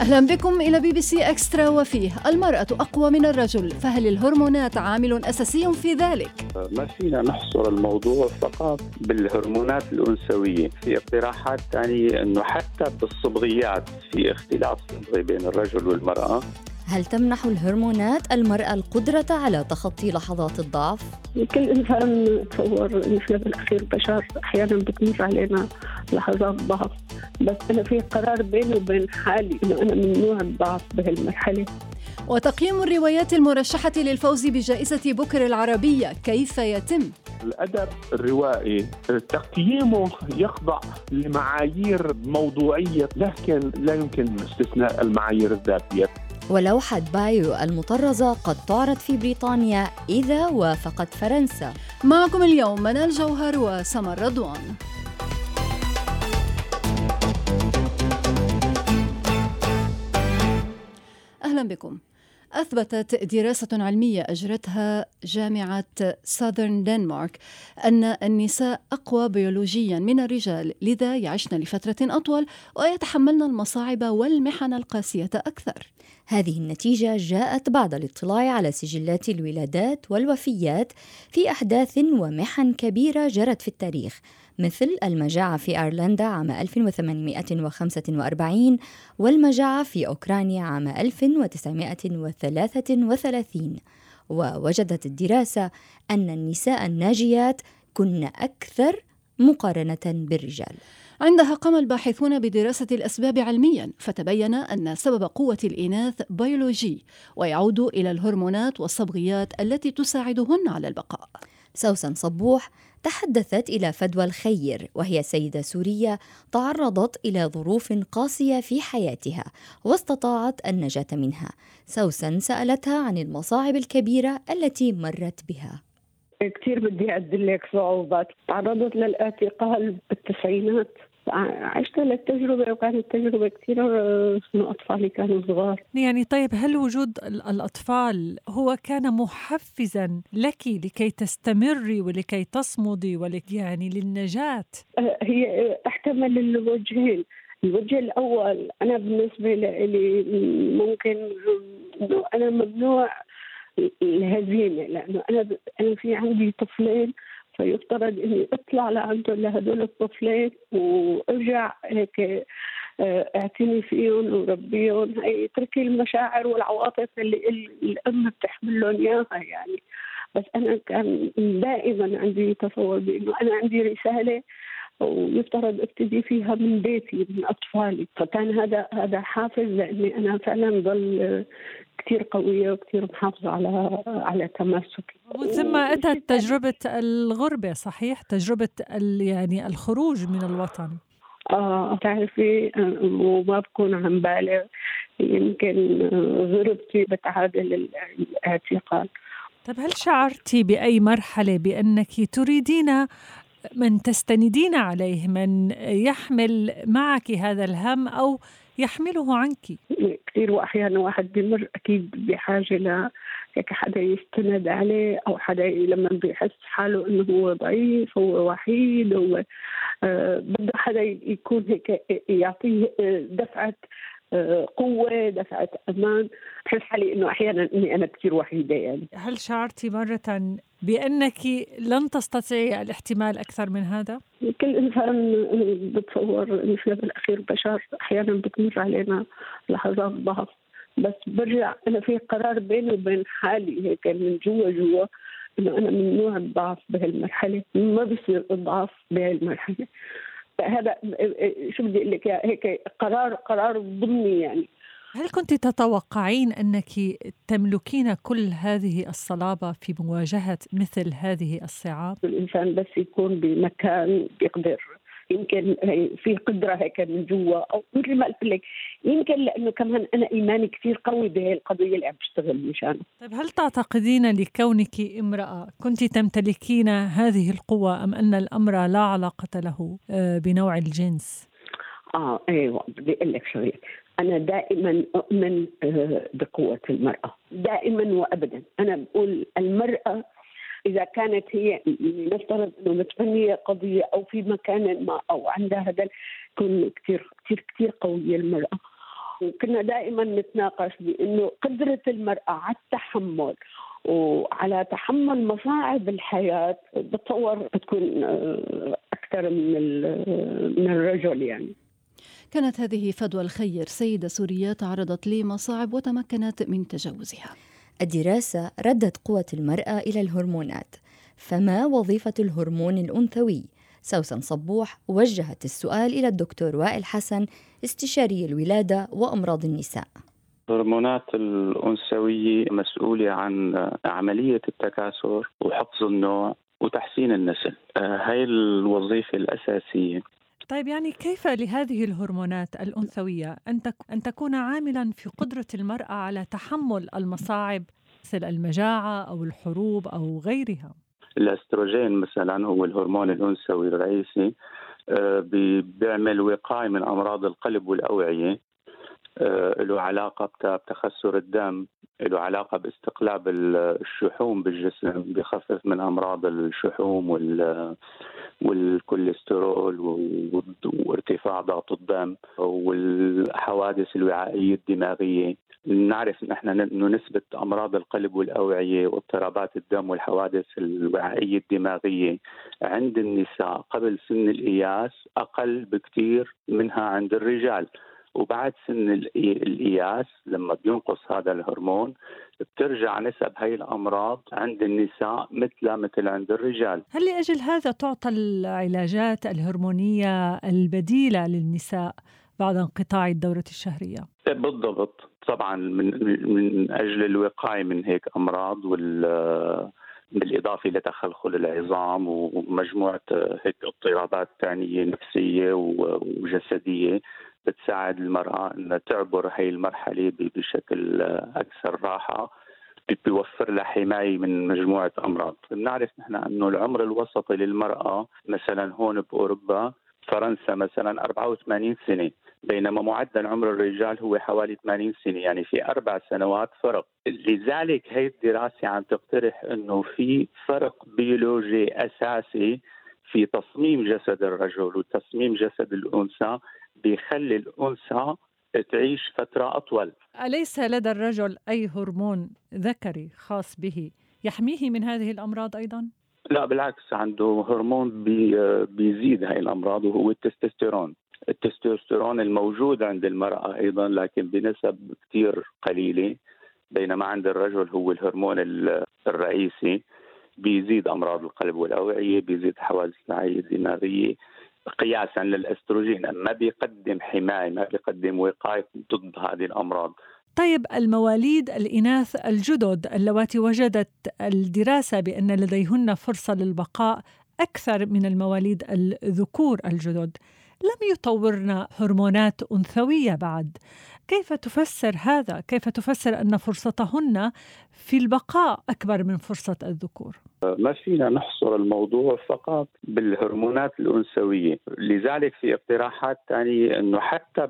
أهلا بكم إلى بي بي سي إكسترا وفيه. المرأة أقوى من الرجل فهل الهرمونات عامل أساسي في ذلك؟ ما فينا نحصر الموضوع فقط بالهرمونات الأنثوية. في اقتراحات ثانية أنه حتى بالصبغيات في اختلاف صبغي بين الرجل والمرأة. هل تمنح الهرمونات المرأة القدرة على تخطي لحظات الضعف؟ كل إنسان تصور نحن بالأخير بشر أحيانا بتمر علينا لحظات ضعف بس أنا في قرار بيني وبين حالي إنه أنا ممنوع الضعف بهالمرحلة وتقييم الروايات المرشحة للفوز بجائزة بوكر العربية كيف يتم؟ الأدب الروائي تقييمه يخضع لمعايير موضوعية لكن لا يمكن استثناء المعايير الذاتية ولوحة بايو المطرزة قد تعرض في بريطانيا إذا وافقت فرنسا. معكم اليوم منال جوهر وسمر رضوان. أهلا بكم. أثبتت دراسة علمية أجرتها جامعة ساذرن دنمارك أن النساء أقوى بيولوجيا من الرجال لذا يعشن لفترة أطول ويتحملن المصاعب والمحن القاسية أكثر. هذه النتيجة جاءت بعد الاطلاع على سجلات الولادات والوفيات في أحداث ومحن كبيرة جرت في التاريخ مثل المجاعة في أيرلندا عام 1845 والمجاعة في أوكرانيا عام 1933 ووجدت الدراسة أن النساء الناجيات كن أكثر مقارنة بالرجال. عندها قام الباحثون بدراسة الأسباب علميا فتبين أن سبب قوة الإناث بيولوجي ويعود إلى الهرمونات والصبغيات التي تساعدهن على البقاء. سوسن صبوح تحدثت إلى فدوى الخير وهي سيدة سورية تعرضت إلى ظروف قاسية في حياتها واستطاعت النجاة منها. سوسن سألتها عن المصاعب الكبيرة التي مرت بها. كثير بدي أدلك صعوبات. تعرضت للاعتقال بالتسعينات. عشت التجربة وكانت تجربة كثير إنه أطفالي كانوا صغار يعني طيب هل وجود الأطفال هو كان محفزا لك لكي تستمري ولكي تصمدي ولك يعني للنجاة؟ هي أحتمل الوجهين الوجه الأول أنا بالنسبة لي ممكن إنه أنا ممنوع الهزيمة لأنه أنا أنا في عندي طفلين فيفترض اني اطلع لعنده لهدول الطفلين وإرجع هيك اعتني فيهم وربيهم. هي اتركي المشاعر والعواطف اللي الأم بتحمل لهم إياها يعني. بس أنا كان دائما عندي تصور بإنه أنا عندي رسالة ويفترض أبتدي فيها من بيتي من أطفالي. فكان هذا هذا حافز لأني أنا فعلا ضل كثير قوية وكثير محافظة على على تماسكي. ومن ثم أتت تجربة الغربة صحيح؟ تجربة يعني الخروج من الوطن. آه بتعرفي وما بكون عم بالغ. يمكن غربتي بتعادل الاعتقال. طيب هل شعرتي بأي مرحلة بأنك تريدين من تستندين عليه من يحمل معك هذا الهم أو يحمله عنك؟ كثير وأحيانا واحد بمر أكيد بحاجة ل هيك حدا يستند عليه أو حدا لما بيحس حاله إنه هو ضعيف هو وحيد هو آه بده حدا يكون هيك يعطيه دفعة قوة دفعة أمان. بحس حالي إنه أحيانا إني أنا كثير وحيدة يعني. هل شعرتي مرة بأنك لن تستطيعي الاحتمال أكثر من هذا؟ كل إنسان بتصور نحن بالأخير بشر أحيانا بتمر علينا لحظات ضعف. بس برجع أنا في قرار بيني وبين حالي هيك من جوا جوا إنه أنا ممنوع الضعف بهالمرحلة. ما بصير الضعف بهالمرحلة. هذا شو بدي أقول لك هيك قرار قرار ضمني يعني هل كنت تتوقعين أنك تملكين كل هذه الصلابة في مواجهة مثل هذه الصعاب؟ الإنسان بس يكون بمكان بيقدر يمكن في قدرة هيك من جوا أو مثل ما قلت لك يمكن لأنه كمان أنا إيماني كثير قوي بهي القضية اللي عم بشتغل مشانه. طيب هل تعتقدين لكونك امرأة كنت تمتلكين هذه القوة أم أن الأمر لا علاقة له بنوع الجنس؟ آه أيوه بدي أقول لك شغلة أنا دائما أؤمن بقوة المرأة دائما وأبدا أنا بقول المرأة إذا كانت هي نفترض أنه متبنية قضية أو في مكان ما أو عندها هذا تكون كثير كثير كثير قوية المرأة. كنا دائما نتناقش بإنه قدرة المرأة على التحمل وعلى تحمل مصاعب الحياة بتصور بتكون آه، أكثر من من الرجل يعني. كانت هذه فدوى الخير. سيدة سورية تعرضت لمصاعب وتمكنت من تجاوزها. الدراسة ردت قوة المرأة إلى الهرمونات فما وظيفة الهرمون الأنثوي؟ سوسن صبوح وجهت السؤال إلى الدكتور وائل حسن استشاري الولادة وأمراض النساء. الهرمونات الأنثوية مسؤولة عن عملية التكاثر وحفظ النوع وتحسين النسل. آه، هاي الوظيفة الأساسية. طيب يعني كيف لهذه الهرمونات الأنثوية أن أن تكون عاملا في قدرة المرأة على تحمل المصاعب مثل المجاعة أو الحروب أو غيرها؟ الأستروجين مثلا هو الهرمون الأنثوي الرئيسي آه، بيعمل وقاية من أمراض القلب والأوعية آه، له علاقة بتخسر الدم له علاقة باستقلاب الشحوم بالجسم بخفف من أمراض الشحوم وال والكوليسترول وارتفاع ضغط الدم والحوادث الوعائية الدماغية. نعرف نحن إنه نسبة أمراض القلب والأوعية واضطرابات الدم والحوادث الوعائية الدماغية عند النساء قبل سن الإياس أقل بكثير منها عند الرجال. وبعد سن الإياس لما بينقص هذا الهرمون بترجع نسب هاي الأمراض عند النساء مثل مثل عند الرجال هل لأجل هذا تعطى العلاجات الهرمونية البديلة للنساء بعد انقطاع الدورة الشهرية؟ بالضبط طبعا من من أجل الوقاية من هيك أمراض وال بالإضافة لتخلخل العظام ومجموعة هيك اضطرابات ثانية نفسية وجسدية بتساعد المرأة أنها تعبر هي المرحلة بشكل أكثر راحة بيوفر لها حماية من مجموعة أمراض. بنعرف نحن أنه العمر الوسطي للمرأة مثلا هون بأوروبا فرنسا مثلا 84 سنة بينما معدل عمر الرجال هو حوالي 80 سنة يعني في أربع سنوات فرق. لذلك هي الدراسة عم تقترح أنه في فرق بيولوجي أساسي في تصميم جسد الرجل وتصميم جسد الأنثى بيخلي الأنثى تعيش فترة أطول. أليس لدى الرجل أي هرمون ذكري خاص به يحميه من هذه الأمراض أيضا؟ لا بالعكس عنده هرمون بي بيزيد هاي الأمراض وهو التستوستيرون. التستوستيرون الموجود عند المرأة أيضا لكن بنسب كثير قليلة بينما عند الرجل هو الهرمون الرئيسي. بيزيد أمراض القلب والأوعية بيزيد حوادث الوعي الدماغية قياسا للأستروجين ما بيقدم حماية ما بيقدم وقاية ضد هذه الأمراض. طيب المواليد الإناث الجدد اللواتي وجدت الدراسة بأن لديهن فرصة للبقاء أكثر من المواليد الذكور الجدد. لم يطورن هرمونات أنثوية بعد. كيف تفسر هذا؟ كيف تفسر أن فرصتهن في البقاء أكبر من فرصة الذكور؟ ما فينا نحصر الموضوع فقط بالهرمونات الأنثوية لذلك في اقتراحات ثانية أنه حتى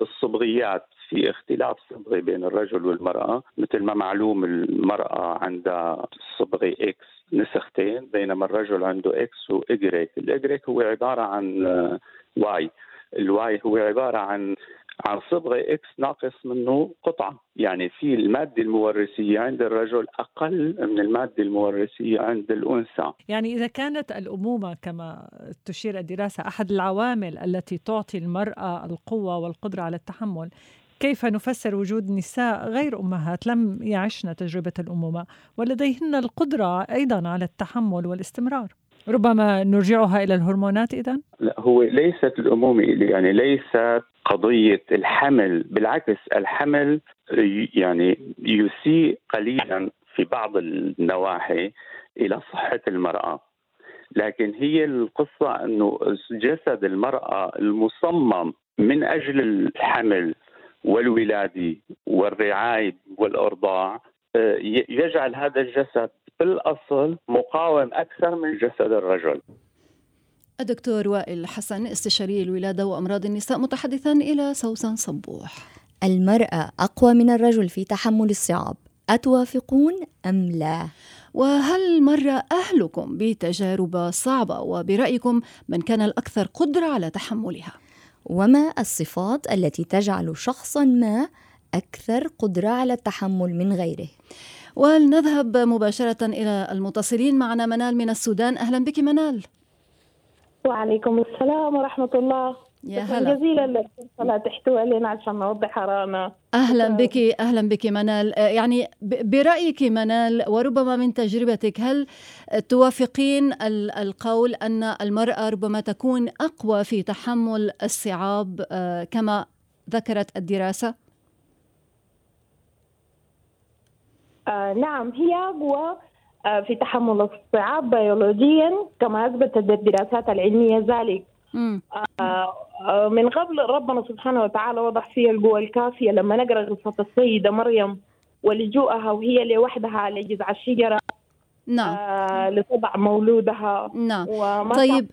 بالصبغيات في اختلاف صبغي بين الرجل والمرأة مثل ما معلوم المرأة عندها صبغي X نسختين بينما الرجل عنده إكس وإجريك الإجريك هو عبارة عن Y ال Y هو عبارة عن عن صبغة X ناقص منه قطعة. يعني في المادة المورثية عند الرجل أقل من المادة المورثية عند الأنثى. يعني إذا كانت الأمومة كما تشير الدراسة أحد العوامل التي تعطي المرأة القوة والقدرة على التحمل كيف نفسر وجود نساء غير أمهات لم يعشن تجربة الأمومة؟ ولديهن القدرة أيضا على التحمل والاستمرار. ربما نرجعها إلى الهرمونات اذا لا هو ليست الأمومة يعني ليست قضية الحمل بالعكس الحمل يعني يسيء قليلا في بعض النواحي إلى صحة المرأة. لكن هي القصة إنه جسد المرأة المصمم من أجل الحمل والولادة والرعاية والأرضاع آه، يجعل هذا الجسد بالاصل مقاوم أكثر من جسد الرجل. الدكتور وائل حسن استشاري الولادة وأمراض النساء متحدثا إلى سوسن صبوح. المرأة أقوى من الرجل في تحمل الصعاب، أتوافقون أم لا؟ وهل مر أهلكم بتجارب صعبة وبرأيكم من كان الأكثر قدرة على تحملها؟ وما الصفات التي تجعل شخصا ما أكثر قدرة على التحمل من غيره ولنذهب مباشرة إلى المتصلين معنا. منال من السودان. أهلا بك منال. وعليكم السلام ورحمة الله. يا هلا. جزيلا للفرصة تحتوي علينا عشان نوضح آرائنا. أهلا بك أهلا بك منال. يعني برأيك منال وربما من تجربتك هل توافقين القول أن المرأة ربما تكون أقوى في تحمل الصعاب كما ذكرت الدراسة؟ آه نعم هي أقوى آه في تحمل الصعاب بيولوجيا كما أثبتت الدراسات العلمية ذلك. آه من قبل ربنا سبحانه وتعالى وضع فيها القوة الكافية لما نقرأ قصة السيدة مريم ولجوءها وهي لوحدها على جذع الشجرة. نعم. آه لتضع مولودها. نعم. طيب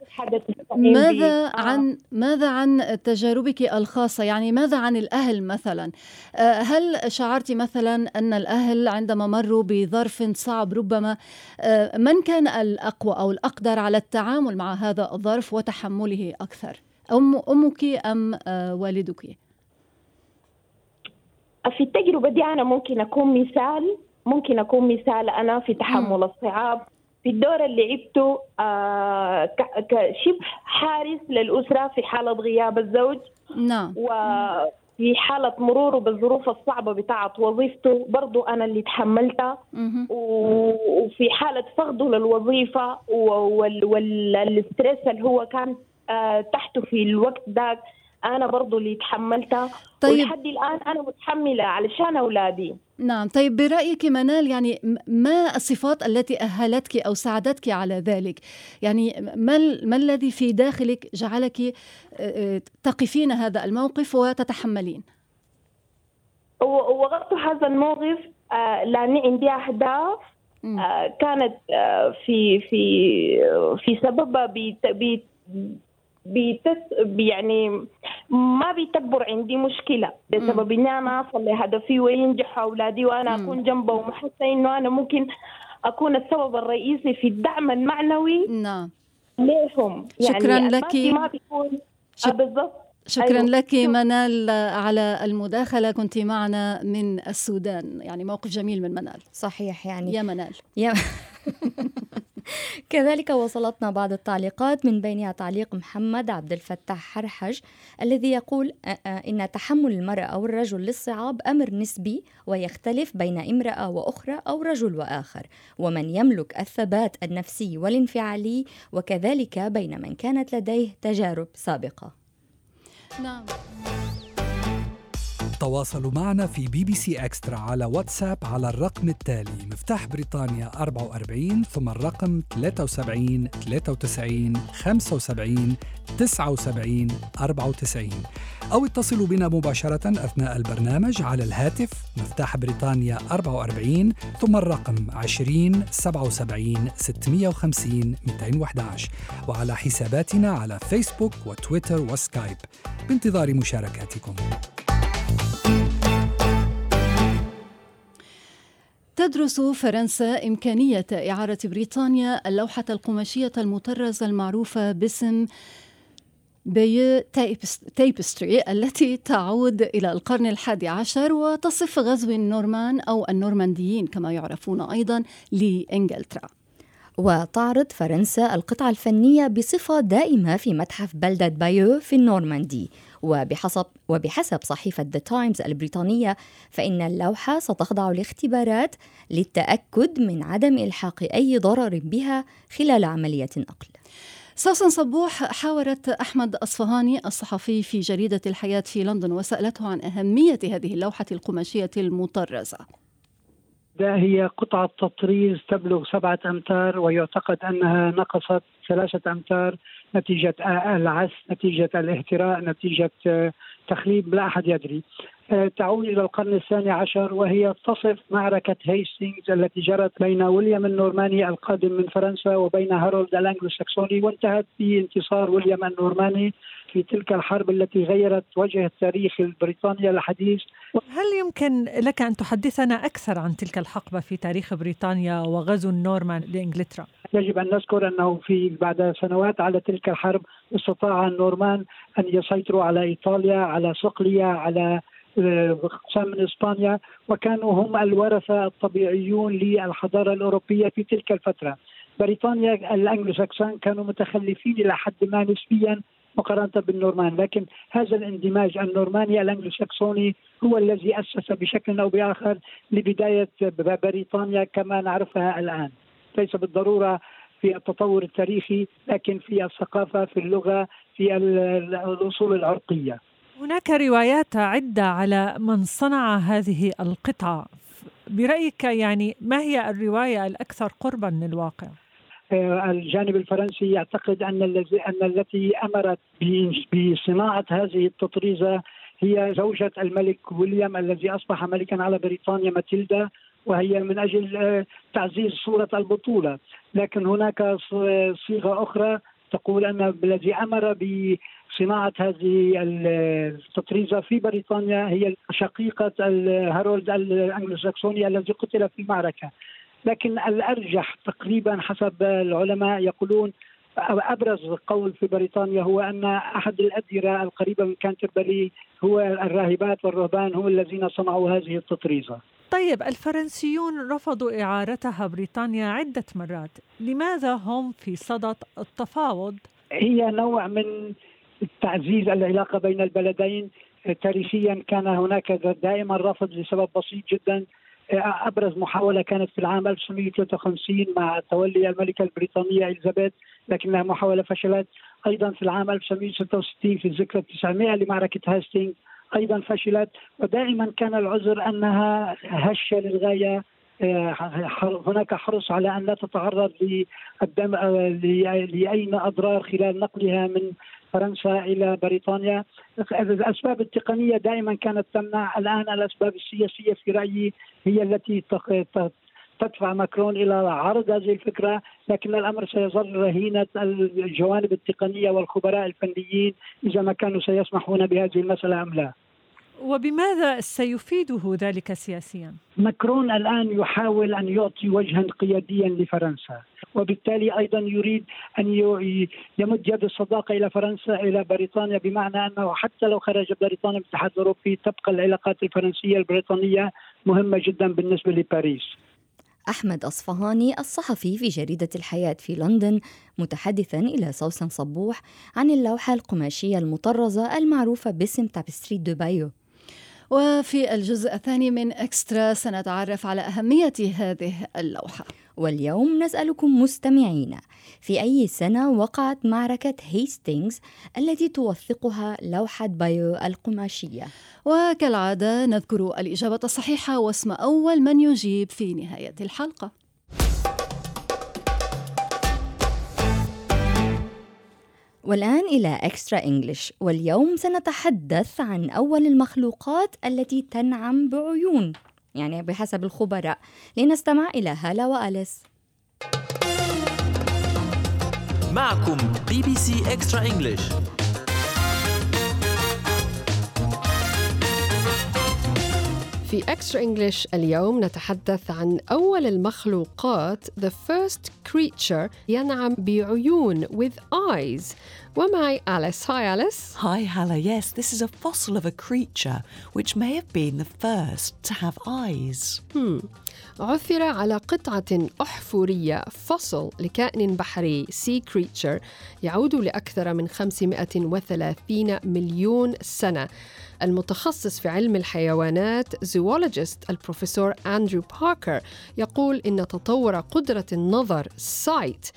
ماذا عن ماذا عن تجاربك الخاصة؟ يعني ماذا عن الأهل مثلا؟ آه هل شعرت مثلا أن الأهل عندما مروا بظرف صعب ربما آه من كان الأقوى أو الأقدر على التعامل مع هذا الظرف وتحمله أكثر؟ أم أمك أم آه والدك؟ في التجربة دي أنا ممكن أكون مثال ممكن أكون مثال أنا في تحمل الصعاب. في الدور اللي لعبته آه كشبه حارس للأسرة في حالة غياب الزوج. نعم. وفي حالة مروره بالظروف الصعبة بتاعت وظيفته. برضو أنا اللي تحملتها وفي حالة فقده للوظيفة والستريس اللي هو كان آه تحته في الوقت ذاك أنا برضو اللي تحملتها طيب. ولحد الآن أنا متحملة علشان أولادي. نعم. طيب برأيك منال يعني ما الصفات التي أهلتك أو ساعدتك على ذلك؟ يعني ما ما الذي في داخلك جعلك تقفين هذا الموقف وتتحملين؟ وغطت هذا الموقف لأني عندي أهداف كانت في في في سببها بيت بيتس يعني ما بتكبر عندي مشكلة. بسبب إني أنا اصل لهدفي وينجح أولادي وأنا أكون جنبهم وحاسه إنه أنا ممكن أكون السبب الرئيسي في الدعم المعنوي نعم. ليهم. يعني شكرا لك ما بيكون شك... بالضبط. شكرا أيوة. لك منال على المداخلة. كنت معنا من السودان. يعني موقف جميل من منال. صحيح يعني. يا منال. يا كذلك وصلتنا بعض التعليقات من بينها تعليق محمد عبد الفتاح حرحج الذي يقول إن تحمل المرأة أو الرجل للصعاب أمر نسبي ويختلف بين امرأة وأخرى أو رجل وآخر ومن يملك الثبات النفسي والانفعالي وكذلك بين من كانت لديه تجارب سابقة. نعم. تواصلوا معنا في بي بي سي إكسترا على واتساب على الرقم التالي مفتاح بريطانيا 44 ثم الرقم 73 93 75 79 94 أو اتصلوا بنا مباشرة أثناء البرنامج على الهاتف مفتاح بريطانيا 44 ثم الرقم 20 77 650 211 وعلى حساباتنا على فيسبوك وتويتر وسكايب. بانتظار مشاركاتكم. تدرس فرنسا إمكانية إعارة بريطانيا اللوحة القماشية المطرزة المعروفة باسم Bayeux Tapestry التي تعود إلى القرن الحادي عشر وتصف غزو النورمان أو النورمانديين كما يعرفون أيضا لإنجلترا. وتعرض فرنسا القطعة الفنية بصفة دائمة في متحف بلدة بايو في النورماندي. وبحسب وبحسب صحيفة ذا تايمز البريطانية فإن اللوحة ستخضع لاختبارات للتأكد من عدم إلحاق أي ضرر بها خلال عملية النقل. سوسن صبوح حاورت أحمد أصفهاني الصحفي في جريدة الحياة في لندن وسألته عن أهمية هذه اللوحة القماشية المطرزة هي قطعة تطريز تبلغ سبعة أمتار ويعتقد أنها نقصت ثلاثة أمتار نتيجة العث نتيجة الاهتراء نتيجة تخريب لا أحد يدري. تعود إلى القرن الثاني عشر وهي تصف معركة هيستينغز التي جرت بين ويليام النورماني القادم من فرنسا وبين هارولد الأنجلو ساكسوني وانتهت بانتصار ويليام النورماني في تلك الحرب التي غيرت وجه التاريخ البريطاني الحديث هل يمكن لك أن تحدثنا أكثر عن تلك الحقبة في تاريخ بريطانيا وغزو النورمان لإنجلترا؟ يجب أن نذكر أنه في بعد سنوات على تلك الحرب استطاع النورمان أن يسيطروا على إيطاليا على صقليه على اقسام من إسبانيا وكانوا هم الورثة الطبيعيون للحضارة الأوروبية في تلك الفترة. بريطانيا الانجلو ساكسون كانوا متخلفين إلى حد ما نسبيا مقارنة بالنورمان، لكن هذا الاندماج النورماني الانجلو ساكسوني هو الذي أسس بشكل أو بآخر لبداية بريطانيا كما نعرفها الآن. ليس بالضرورة في التطور التاريخي لكن في الثقافة في اللغة في الأصول العرقية. هناك روايات عدة على من صنع هذه القطعة برأيك يعني ما هي الرواية الأكثر قربا للواقع؟ آه، الجانب الفرنسي يعتقد أن الذي أن التي أمرت بصناعة هذه التطريزة هي زوجة الملك ويليام الذي أصبح ملكا على بريطانيا ماتيلدا وهي من أجل آه، تعزيز صورة البطولة لكن هناك صيغة أخرى تقول أن الذي أمر صناعة هذه التطريزة في بريطانيا هي شقيقة هارولد الأنجلوساكسوني الذي قتل في المعركة لكن الأرجح تقريبا حسب العلماء يقولون أبرز قول في بريطانيا هو أن أحد الأديرة القريبة من كانتربري هو الراهبات والرهبان هم الذين صنعوا هذه التطريزة. طيب الفرنسيون رفضوا إعارتها بريطانيا عدة مرات، لماذا هم في صدد التفاوض؟ هي نوع من تعزيز العلاقة بين البلدين. تاريخيا كان هناك دائما رفض لسبب بسيط جدا. أبرز محاولة كانت في العام 1953 مع تولي الملكة البريطانية إليزابيث لكنها محاولة فشلت. أيضا في العام 1966 في الذكرى 900 لمعركة هاستينغ أيضا فشلت. ودائما كان العذر أنها هشه للغاية. هناك حرص على أن لا تتعرض لأي أضرار خلال نقلها من فرنسا إلى بريطانيا. الأسباب التقنية دائما كانت تمنع. الآن الأسباب السياسية في رأيي هي التي تدفع ماكرون إلى عرض هذه الفكرة لكن الأمر سيظل رهينة. الجوانب التقنية والخبراء الفنيين إذا ما كانوا سيسمحون بهذه المسألة أم لا. وبماذا سيفيده ذلك سياسيا؟ ماكرون الآن يحاول أن يعطي وجها قياديا لفرنسا وبالتالي أيضا يريد أن يمد يد الصداقة إلى فرنسا إلى بريطانيا بمعنى أنه حتى لو خرج بريطانيا من الاتحاد الأوروبي تبقى العلاقات الفرنسية البريطانية مهمة جدا بالنسبة لباريس. أحمد أصفهاني الصحفي في جريدة الحياة في لندن متحدثا إلى سوسن صبوح عن اللوحة القماشية المطرزة المعروفة باسم Tapestry de Bayeux وفي الجزء الثاني من Extra سنتعرف على أهمية هذه اللوحة. واليوم نسألكم مستمعين في أي سنة وقعت معركة هيستينغز التي توثقها لوحة بايو القماشية؟ وكالعادة نذكر الإجابة الصحيحة واسم أول من يجيب في نهاية الحلقة. والآن إلى إكسترا إنجلش واليوم سنتحدث عن أول المخلوقات التي تنعم بعيون يعني بحسب الخبراء. لنستمع إلى هالة وأليس. معكم بي بي سي Extra English في Extra English اليوم نتحدث عن أول المخلوقات the first creature ينعم بعيون with eyes ومعي Alice. Hi Alice. Hi Hala. Yes, this is a fossil of a creature which may have been the first to have eyes. Hmm. عثر على قطعة أحفورية fossil لكائن بحري sea creature يعود لأكثر من 530 مليون سنة المتخصص في علم الحيوانات zoologist البروفيسور أندرو باركر يقول إن تطور قدرة النظر sight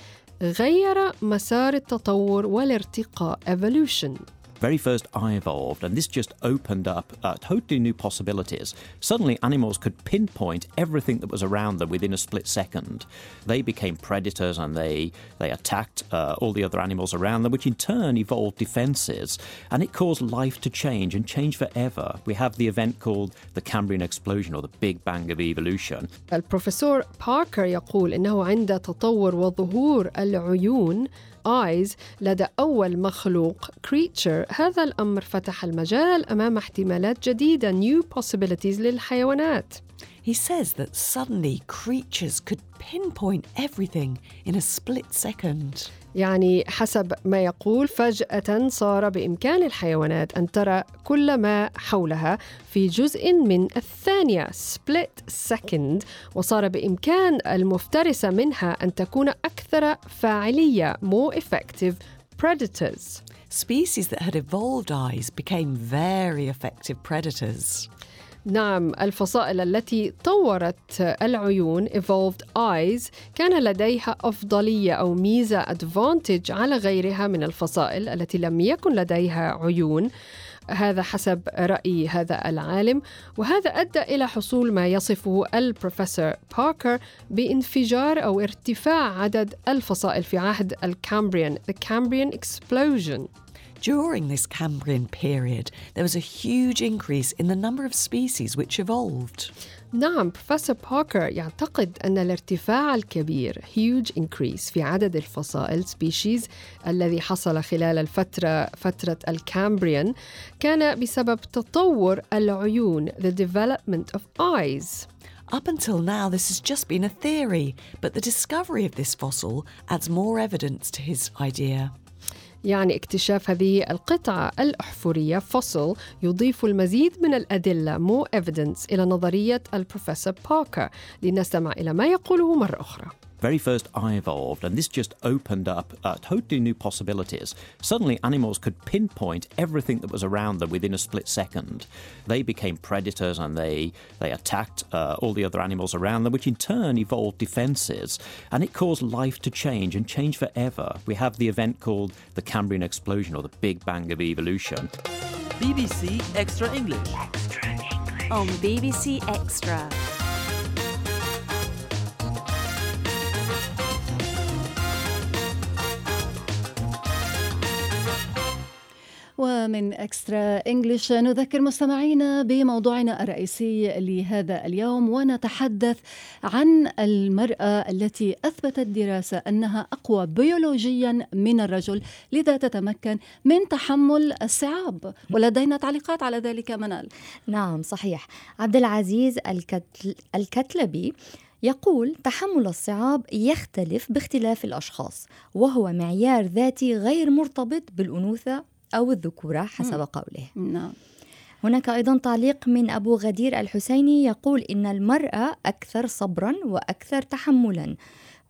غير مسار التطور والارتقاء evolution. very first eye evolved, and this just opened up uh, totally new possibilities. Suddenly, animals could pinpoint everything that was around them within a split second. They became predators and they, they attacked uh, all the other animals around them, which in turn evolved defenses. And it caused life to change and change forever. We have the event called the Cambrian Explosion or the Big Bang of Evolution. البروفيسور باركر يقول إنه عند تطور وظهور العيون eyes لدى أول مخلوق creature هذا الأمر فتح المجال أمام احتمالات جديدة new possibilities للحيوانات He says that suddenly creatures could pinpoint everything in a split second. يعني حسب ما يقول فجأة صار بإمكان الحيوانات أن ترى كل ما حولها في جزء من الثانية split second وصار بإمكان المفترسة منها أن تكون أكثر فاعلية more effective predators. Species that had evolved eyes became very effective predators. نعم الفصائل التي طورت العيون evolved eyes كان لديها أفضلية أو ميزة advantage على غيرها من الفصائل التي لم يكن لديها عيون. هذا حسب رأي هذا العالم وهذا أدى إلى حصول ما يصفه البروفيسور باركر بانفجار أو ارتفاع عدد الفصائل في عهد الكامبريان The Cambrian Explosion. During this Cambrian period, there was a huge increase in the number of species which evolved. نعم بروفيسور باركر يعتقد أن الارتفاع الكبير huge increase في عدد الفصائل species الذي حصل خلال الفترة فترة الكامبريان كان بسبب تطور العيون the development of eyes Up until now, this has just been a theory, but the discovery of this fossil adds more evidence to his idea. يعني اكتشاف هذه القطعة الأحفورية فوسل يضيف المزيد من الأدلة مو evidence إلى نظرية البروفيسور باركر. لنستمع إلى ما يقوله مرة أخرى. Very first eye evolved, and this just opened up uh, totally new possibilities. Suddenly, animals could pinpoint everything that was around them within a split second. They became predators and they, they attacked uh, all the other animals around them, which in turn evolved defenses. And it caused life to change and change forever. We have the event called the Cambrian Explosion or the Big Bang of Evolution. BBC Extra English. Extra English. On BBC Extra. ومن اكسترا انجلش نذكر مستمعينا بموضوعنا الرئيسي لهذا اليوم ونتحدث عن المرأة التي أثبتت دراسة أنها أقوى بيولوجيا من الرجل لذا تتمكن من تحمل الصعاب. ولدينا تعليقات على ذلك منال. نعم صحيح. عبد العزيز الكتل الكتلبي يقول تحمل الصعاب يختلف باختلاف الأشخاص وهو معيار ذاتي غير مرتبط بالأنوثة أو الذكورة حسب قوله. نعم. هناك أيضا تعليق من أبو غدير الحسيني يقول إن المرأة أكثر صبرا وأكثر تحملا.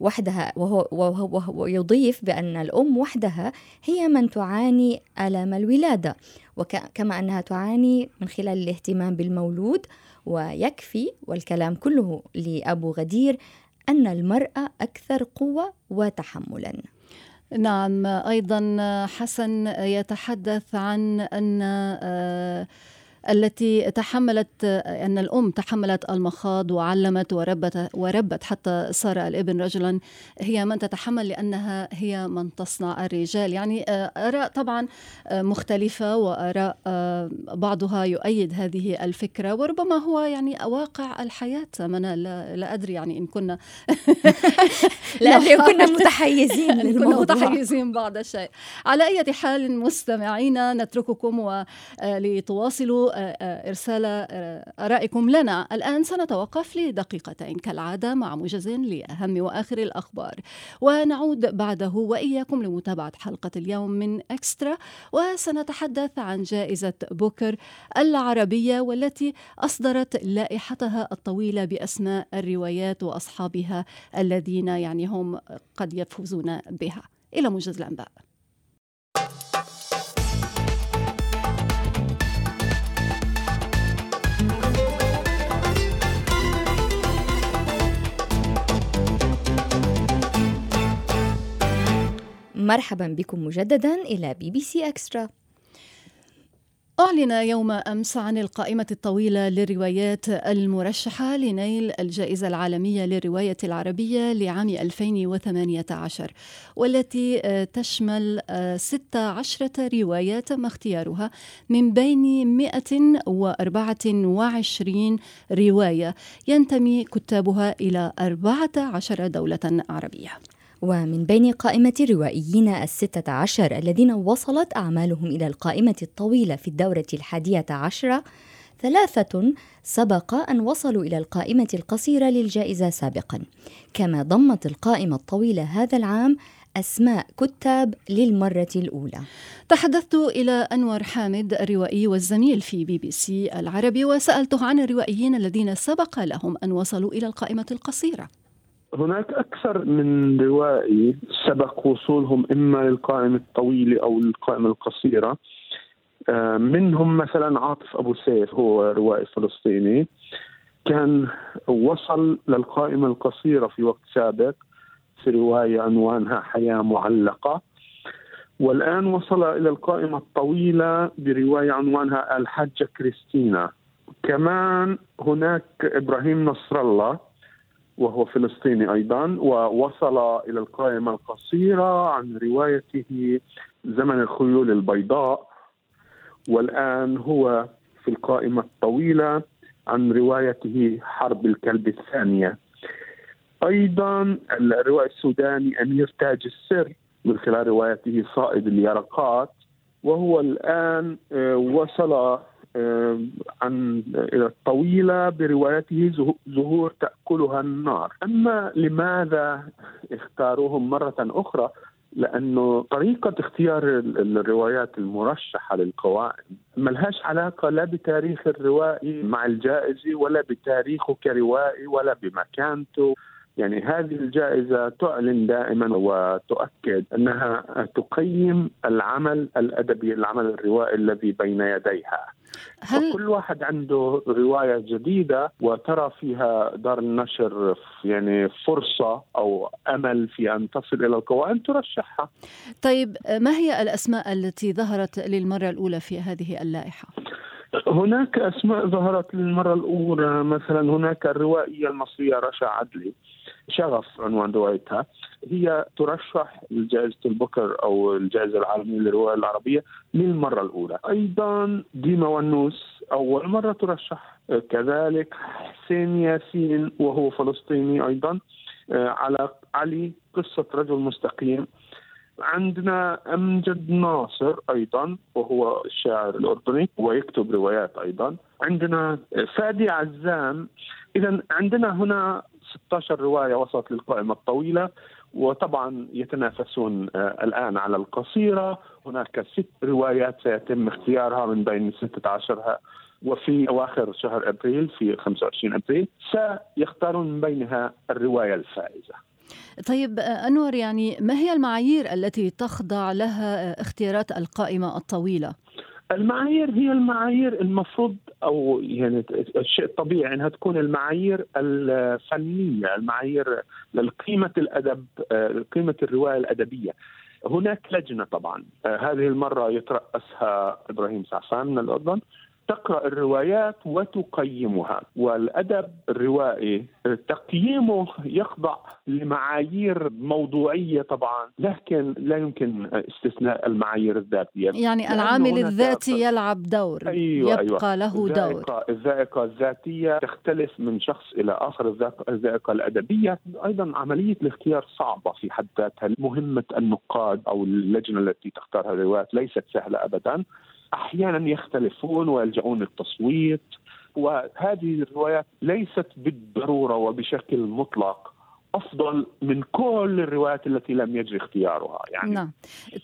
وحدها وهو, وهو, وهو يضيف بأن الأم وحدها هي من تعاني ألم الولادة وكما أنها تعاني من خلال الاهتمام بالمولود ويكفي والكلام كله لأبو غدير أن المرأة أكثر قوة وتحملا. نعم أيضا حسن يتحدث عن أن آه، التي تحملت أن الأم تحملت المخاض وعلمت وربت, وربت حتى صار الإبن رجلا. هي من تتحمل لأنها هي من تصنع الرجال. يعني آه، آراء طبعا آه، مختلفة وآراء آه، بعضها يؤيد هذه الفكرة. وربما هو يعني واقع الحياة منال لا, لا أدري يعني إن كنا. لا كنا متحيزين للموضوع. متحيزين بعض الشيء. على أي حال مستمعينا نترككم ولتواصلوا إرسال آرائكم لنا. الآن سنتوقف لدقيقتين كالعادة مع موجز لأهم وآخر الأخبار. ونعود بعده وإياكم لمتابعة حلقة اليوم من إكسترا وسنتحدث عن جائزة بوكر العربية والتي أصدرت لائحتها الطويلة بأسماء الروايات وأصحابها الذين يعني هم قد يفوزون بها. إلى موجز الأنباء. مرحبا بكم مجددا إلى بي بي سي Extra أعلن يوم أمس عن القائمة الطويلة للروايات المرشحة لنيل الجائزة العالمية للرواية العربية لعام 2018 والتي آه، تشمل 16 آه، رواية تم اختيارها من بين 124 رواية ينتمي كتابها إلى 14 دولة عربية. ومن بين قائمة الروائيين الستة عشر الذين وصلت أعمالهم إلى القائمة الطويلة في الدورة الحادية عشرة ثلاثة سبق أن وصلوا إلى القائمة القصيرة للجائزة سابقا. كما ضمت القائمة الطويلة هذا العام أسماء كتاب للمرة الأولى. تحدثت إلى أنور حامد الروائي والزميل في بي بي سي العربي وسألته عن الروائيين الذين سبق لهم أن وصلوا إلى القائمة القصيرة. هناك أكثر من روائي سبق وصولهم إما للقائمة الطويلة أو للقائمة القصيرة. آه، منهم مثلا عاطف أبو سيف هو روائي فلسطيني. كان وصل للقائمة القصيرة في وقت سابق في رواية عنوانها حياة معلقة والآن وصل إلى القائمة الطويلة برواية عنوانها الحجة كريستينا كمان هناك إبراهيم نصر الله وهو فلسطيني أيضا ووصل إلى القائمة القصيرة عن روايته زمن الخيول البيضاء والآن هو في القائمة الطويلة عن روايته حرب الكلب الثانية. أيضا الروائي السوداني أمير تاج السر من خلال روايته صائد اليرقات وهو الآن آه، وصل عن الطويلة بروايته زهور تأكلها النار. أما لماذا اختاروهم مرة أخرى؟ لأنه طريقة اختيار الروايات المرشحة للقوائم ملهاش علاقة لا بتاريخ الروائي مع الجائزة ولا بتاريخه كروائي ولا بمكانته. يعني هذه الجائزة تعلن دائما وتؤكد أنها تقيم العمل الأدبي العمل الروائي الذي بين يديها. هل كل واحد عنده رواية جديدة وترى فيها دار النشر يعني فرصة أو أمل في أن تصل إلى القوائم ترشحها؟ طيب ما هي الأسماء التي ظهرت للمرة الأولى في هذه اللائحة؟ هناك أسماء ظهرت للمرة الأولى. مثلا هناك الروائية المصرية رشا عدلي. شغف عنوان روايتها. هي ترشح لجائزة البكر أو الجائزة العالمية للرواية العربية للمرة الأولى. أيضا ديما ونوس أول مرة ترشح. كذلك حسين ياسين وهو فلسطيني أيضا. على علي قصة رجل مستقيم. عندنا أمجد ناصر أيضا وهو الشاعر الأردني ويكتب روايات أيضا. عندنا فادي عزام إذا عندنا هنا 16 رواية وصلت للقائمة الطويلة وطبعا يتنافسون آه، الآن على القصيرة هناك ست روايات سيتم اختيارها من بين 16 وفي أواخر شهر أبريل في 25 أبريل سيختارون من بينها الرواية الفائزة طيب أنور يعني ما هي المعايير التي تخضع لها اختيارات القائمة الطويلة؟ المعايير هي المعايير المفروض أو يعني الشيء الطبيعي أنها تكون المعايير الفنية، المعايير لقيمة الأدب، قيمة الرواية الأدبية. هناك لجنة طبعا هذه المرة يترأسها إبراهيم سعفان من الأردن تقرأ الروايات وتقيمها. والأدب الروائي تقييمه يخضع لمعايير موضوعية طبعا لكن لا يمكن استثناء المعايير الذاتية. يعني العامل الذاتي يلعب دور أيوة يبقى أيوة. له دور. الذائقة الذاتية تختلف من شخص إلى آخر. الذائقة الأدبية أيضا عملية الاختيار صعبة في حد ذاتها. مهمة النقاد أو اللجنة التي تختار الروايات ليست سهلة ابدا. أحيانا يختلفون ويلجؤون للتصويت وهذه الروايات ليست بالضرورة وبشكل مطلق. أفضل من كل الروايات التي لم يجري اختيارها يعني. نعم.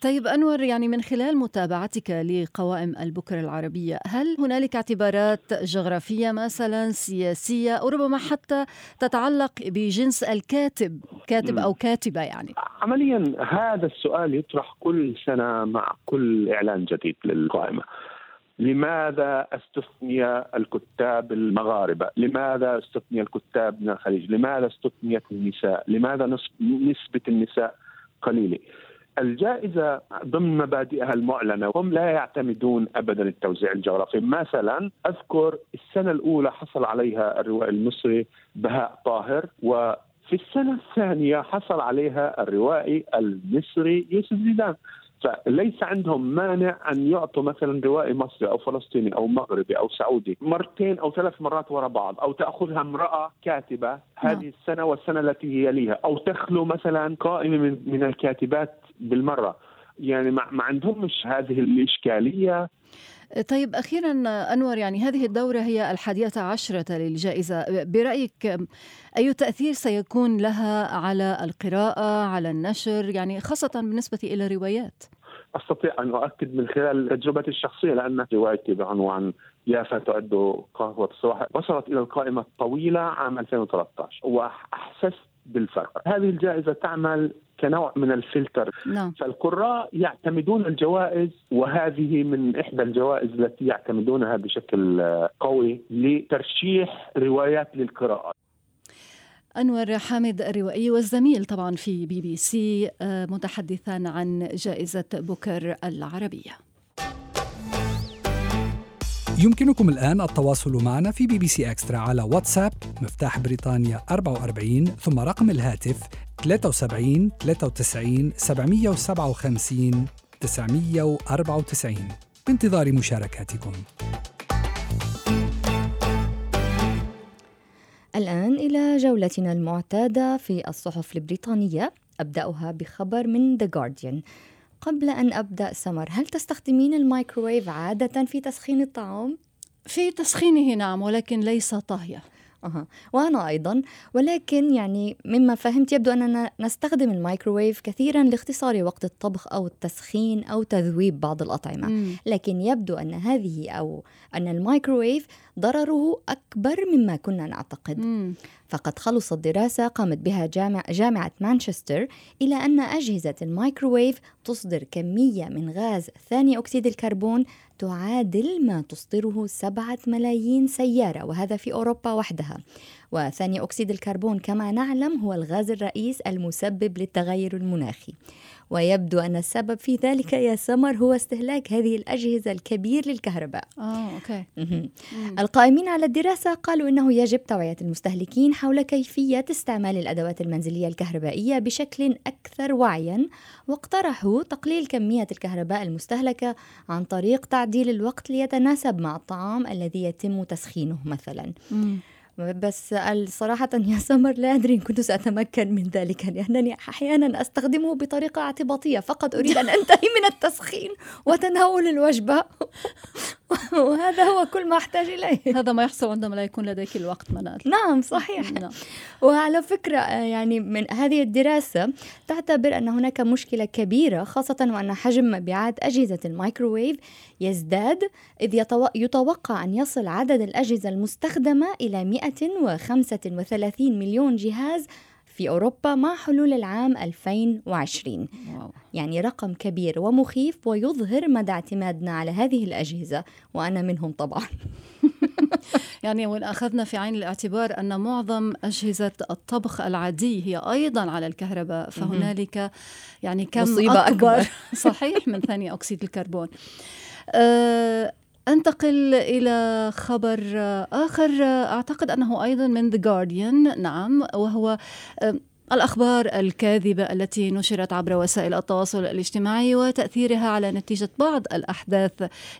طيب أنور يعني من خلال متابعتك لقوائم البكر العربية هل هنالك اعتبارات جغرافية مثلا سياسية أو ربما حتى تتعلق بجنس الكاتب كاتب أو كاتبة يعني؟ عمليا هذا السؤال يطرح كل سنة مع كل إعلان جديد للقائمة. لماذا استثني الكتاب المغاربة؟ لماذا استثني الكتاب من الخليج؟ لماذا استثنيت النساء؟ لماذا نسبة النساء قليلة؟ الجائزة ضمن مبادئها المعلنة هم لا يعتمدون أبدا التوزيع الجغرافي مثلا أذكر السنة الأولى حصل عليها الروائي المصري بهاء طاهر و في السنة الثانية حصل عليها الروائي المصري يوسف زيدان فليس عندهم مانع أن يعطوا مثلا روائي مصري أو فلسطيني أو مغربي أو سعودي مرتين أو ثلاث مرات وراء بعض أو تأخذها امرأة كاتبة هذه نعم. السنة والسنة التي يليها أو تخلو مثلا قائمة من, من الكاتبات بالمرة يعني ما عندهمش هذه الإشكالية طيب أخيرا أنور يعني هذه الدورة هي الحادية عشرة للجائزة. برأيك أي تأثير سيكون لها على القراءة على النشر؟ يعني خاصة بالنسبة إلى الروايات. أستطيع أن أؤكد من خلال تجربتي الشخصية لأن روايتي بعنوان يافا تعد قهوة الصباح. وصلت إلى القائمة الطويلة عام 2013 وأحسست بالفرق. هذه الجائزة تعمل كنوع من الفلتر. نعم. فالقراء يعتمدون الجوائز وهذه من إحدى الجوائز التي يعتمدونها بشكل قوي لترشيح روايات للقراءة. أنور حامد الروائي والزميل طبعا في بي بي سي آه، متحدثا عن جائزة بوكر العربية. يمكنكم الآن التواصل معنا في بي بي سي Extra على واتساب مفتاح بريطانيا 44 ثم رقم الهاتف 73 93 757 994 بانتظار مشاركاتكم. الآن إلى جولتنا المعتادة في الصحف البريطانية. أبدأها بخبر من The Guardian. قبل أن أبدأ سمر هل تستخدمين الميكروويف عادة في تسخين الطعام؟ في تسخينه نعم ولكن ليس طهيه أها. وأنا أيضا ولكن يعني مما فهمت يبدو أننا نستخدم الميكروويف كثيرا لاختصار وقت الطبخ أو التسخين أو تذويب بعض الأطعمة مم. لكن يبدو أن هذه أو أن الميكروويف ضرره أكبر مما كنا نعتقد مم. فقد خلصت دراسة قامت بها جامع جامعة مانشستر إلى أن أجهزة الميكروويف تصدر كمية من غاز ثاني أكسيد الكربون تعادل ما تصدره سبعة ملايين سيارة وهذا في أوروبا وحدها. وثاني أكسيد الكربون كما نعلم هو الغاز الرئيس المسبب للتغير المناخي. ويبدو أن السبب في ذلك يا سمر هو استهلاك هذه الأجهزة الكبير للكهرباء Okay مهم. القائمين على الدراسة قالوا إنه يجب توعية المستهلكين حول كيفية استعمال الأدوات المنزلية الكهربائية بشكل أكثر وعيا واقترحوا تقليل كمية الكهرباء المستهلكة عن طريق تعديل الوقت ليتناسب مع الطعام الذي يتم تسخينه مثلا مم. بس صراحة يا سمر لا أدري إن كنت سأتمكن من ذلك لأنني أحيانا أستخدمه بطريقة اعتباطية. فقط أريد أن أنتهي من التسخين وتناول الوجبة. وهذا هو كل ما أحتاج إليه. هذا ما يحصل عندما لا يكون لديك الوقت منال. نعم صحيح. نعم. وعلى فكرة آه، يعني من هذه الدراسة تعتبر أن هناك مشكلة كبيرة خاصة وأن حجم مبيعات أجهزة الميكروويف يزداد إذ يتو- يتوقع أن يصل عدد الأجهزة المستخدمة إلى 135 مليون جهاز في أوروبا مع حلول العام 2020 واو. يعني رقم كبير ومخيف ويظهر مدى اعتمادنا على هذه الأجهزة وأنا منهم طبعا. يعني وإن أخذنا في عين الاعتبار أن معظم أجهزة الطبخ العادي هي أيضا على الكهرباء فهنالك يعني كم مصيبة أكبر, أكبر. صحيح من ثاني أكسيد الكربون. أه أنتقل إلى خبر آخر. أعتقد أنه أيضا من The Guardian. نعم وهو الأخبار الكاذبة التي نشرت عبر وسائل التواصل الاجتماعي وتأثيرها على نتيجة بعض الأحداث.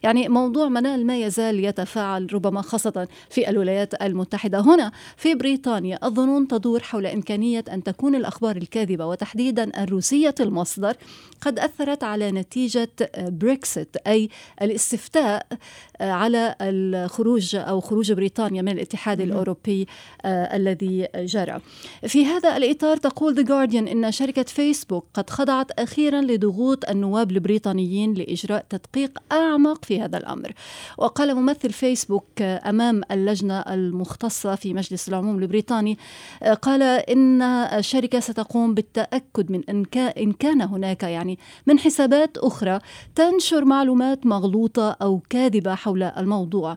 يعني موضوع منال ما يزال يتفاعل ربما خاصة في الولايات المتحدة. هنا في بريطانيا الظنون تدور حول إمكانية أن تكون الأخبار الكاذبة وتحديدا الروسية المصدر قد أثرت على نتيجة بريكسيت أي الاستفتاء على الخروج أو خروج بريطانيا من الاتحاد الأوروبي آه، الذي جرى. في هذا الإطار تقول The Guardian إن شركة فيسبوك قد خضعت أخيرا لضغوط النواب البريطانيين لإجراء تدقيق أعمق في هذا الأمر. وقال ممثل فيسبوك أمام اللجنة المختصة في مجلس العموم البريطاني قال إن الشركة ستقوم بالتأكد من إن كان هناك يعني من حسابات أخرى تنشر معلومات مغلوطة أو كاذبة حول الموضوع.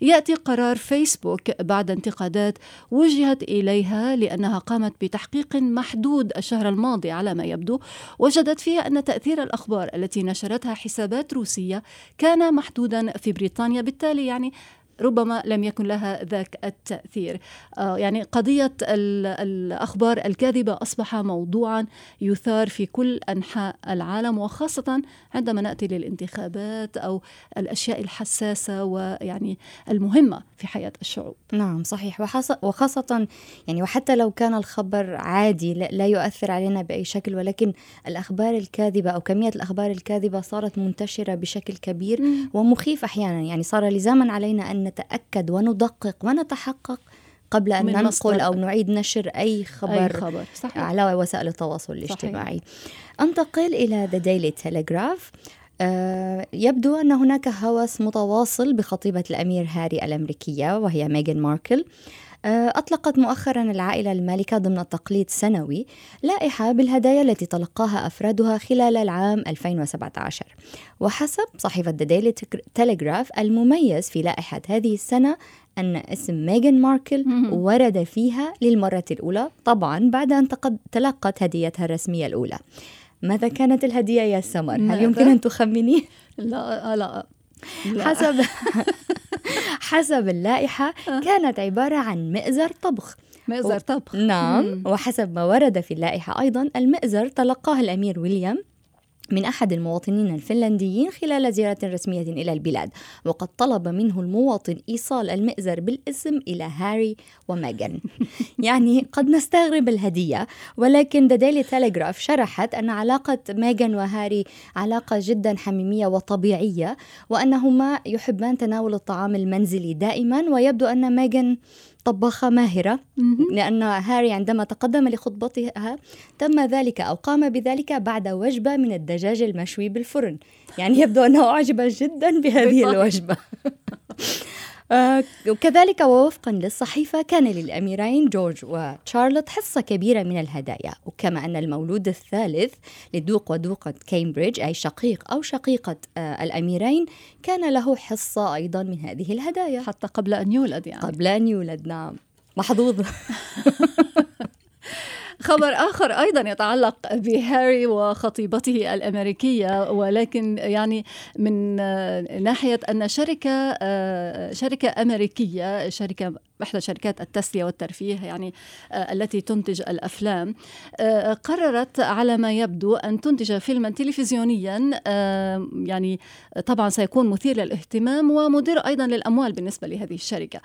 يأتي قرار فيسبوك بعد انتقادات وجهت إليها لأنها قامت بتحقيق محدود الشهر الماضي على ما يبدو وجدت فيها أن تأثير الأخبار التي نشرتها حسابات روسية كان محدودا في بريطانيا بالتالي يعني ربما لم يكن لها ذاك التأثير. آه، يعني قضية الأخبار الكاذبة أصبح موضوعا يثار في كل أنحاء العالم وخاصة عندما نأتي للانتخابات أو الأشياء الحساسة ويعني المهمة في حياة الشعوب. نعم صحيح. وخاصة يعني وحتى لو كان الخبر عادي لا يؤثر علينا بأي شكل ولكن الأخبار الكاذبة أو كمية الأخبار الكاذبة صارت منتشرة بشكل كبير ومخيف أحيانا. يعني صار لزاما علينا أن نتأكد وندقق ونتحقق قبل أن ننقل. أو نعيد نشر أي خبر, أي خبر. صحيح. على وسائل التواصل الاجتماعي صحيح. أنتقل إلى The Daily Telegraph آه يبدو أن هناك هوس متواصل بخطيبة الأمير هاري الأمريكية وهي ميغان ماركل أطلقت مؤخرا العائلة المالكة ضمن تقليد سنوي لائحة بالهدايا التي تلقاها أفرادها خلال العام 2017 وحسب صحيفة The Daily Telegraph المميز في لائحة هذه السنة أن اسم ميغان ماركل ورد فيها للمرة الأولى طبعا بعد أن تلقت هديتها الرسمية الأولى. ماذا كانت الهدية يا سمر؟ هل يمكن أن تخمني؟ لا لا. حسب حسب اللائحة آه. كانت عبارة عن مئزر طبخ. مئزر طبخ. نعم وحسب ما ورد في اللائحة أيضا المئزر تلقاه الأمير ويليام من أحد المواطنين الفنلنديين خلال زيارة رسمية إلى البلاد وقد طلب منه المواطن إيصال المئزر بالاسم إلى هاري وميغان. يعني قد نستغرب الهدية ولكن The Daily Telegraph شرحت أن علاقة ميغان وهاري علاقة جدا حميمية وطبيعية وأنهما يحبان تناول الطعام المنزلي دائما ويبدو أن ميغان طباخة ماهرة لأن هاري عندما تقدم لخطبتها تم ذلك أو قام بذلك بعد وجبة من الدجاج المشوي بالفرن. يعني يبدو أنه أعجب جدا بهذه الوجبة. وكذلك ووفقا للصحيفة كان للأميرين جورج وتشارلوت حصة كبيرة من الهدايا. وكما أن المولود الثالث لدوق ودوقة كامبريدج أي شقيق أو شقيقة آه، الأميرين كان له حصة أيضا من هذه الهدايا. حتى قبل أن يولد يعني. قبل أن يولد نعم. محظوظ. خبر آخر أيضا يتعلق بهاري وخطيبته الأمريكية ولكن يعني من ناحية أن شركة شركة أمريكية شركة إحدى شركات التسلية والترفيه يعني التي تنتج الأفلام قررت على ما يبدو أن تنتج فيلما تلفزيونيا يعني طبعا سيكون مثير للاهتمام ومدر أيضا للأموال بالنسبة لهذه الشركة.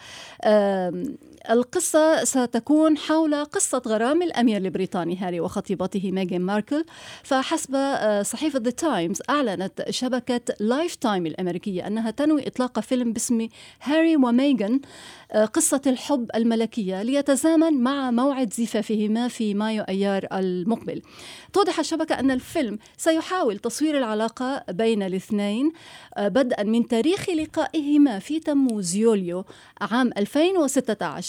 القصة ستكون حول قصة غرام الأمير البريطاني هاري وخطيبته ميغان ماركل فحسب آه، صحيفة The Times أعلنت شبكة Lifetime الأمريكية أنها تنوي إطلاق فيلم باسم هاري وميغان آه، قصة الحب الملكية ليتزامن مع موعد زفافهما في مايو أيار المقبل. توضح الشبكة أن الفيلم سيحاول تصوير العلاقة بين الاثنين آه، بدءا من تاريخ لقائهما في تموز يوليو عام 2016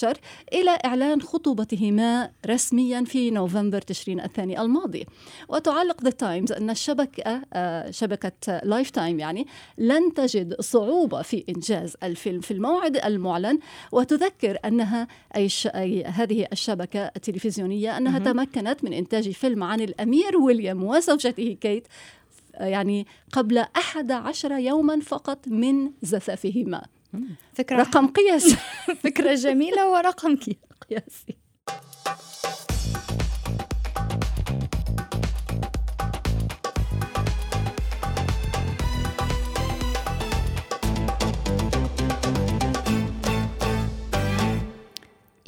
إلى إعلان خطوبتهما رسميا في نوفمبر تشرين الثاني الماضي. وتعلق The Times أن الشبكة آه، شبكة Lifetime يعني لن تجد صعوبة في إنجاز الفيلم في الموعد المعلن. وتذكر أنها أي, ش... أي هذه الشبكة التلفزيونية أنها م- تمكنت من إنتاج فيلم عن الأمير ويليام وزوجته كيت يعني قبل أحد عشر يوما فقط من زفافهما. فكرة رقم قياسي. فكرة جميلة ورقم قياسي.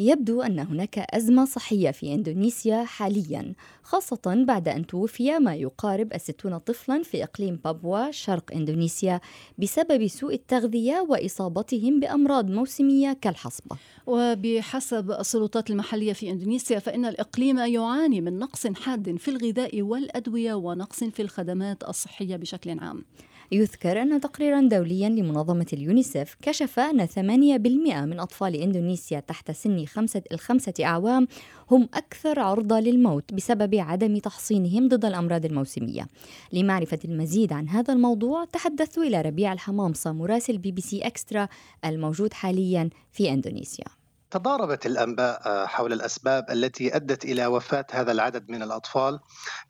يبدو أن هناك أزمة صحية في إندونيسيا حاليا خاصة بعد أن توفي ما يقارب الستون طفلا في إقليم بابوا شرق إندونيسيا بسبب سوء التغذية وإصابتهم بأمراض موسمية كالحصبة. وبحسب السلطات المحلية في إندونيسيا فإن الإقليم يعاني من نقص حاد في الغذاء والأدوية ونقص في الخدمات الصحية بشكل عام. يذكر أن تقريرا دوليا لمنظمة اليونيسف كشف أن 8% من أطفال إندونيسيا تحت سن خمسة الخمسة أعوام هم أكثر عرضة للموت بسبب عدم تحصينهم ضد الأمراض الموسمية. لمعرفة المزيد عن هذا الموضوع تحدثت إلى ربيع الحمامصة مراسل بي بي سي أكسترا الموجود حاليا في إندونيسيا. تضاربت الأنباء حول الأسباب التي أدت إلى وفاة هذا العدد من الأطفال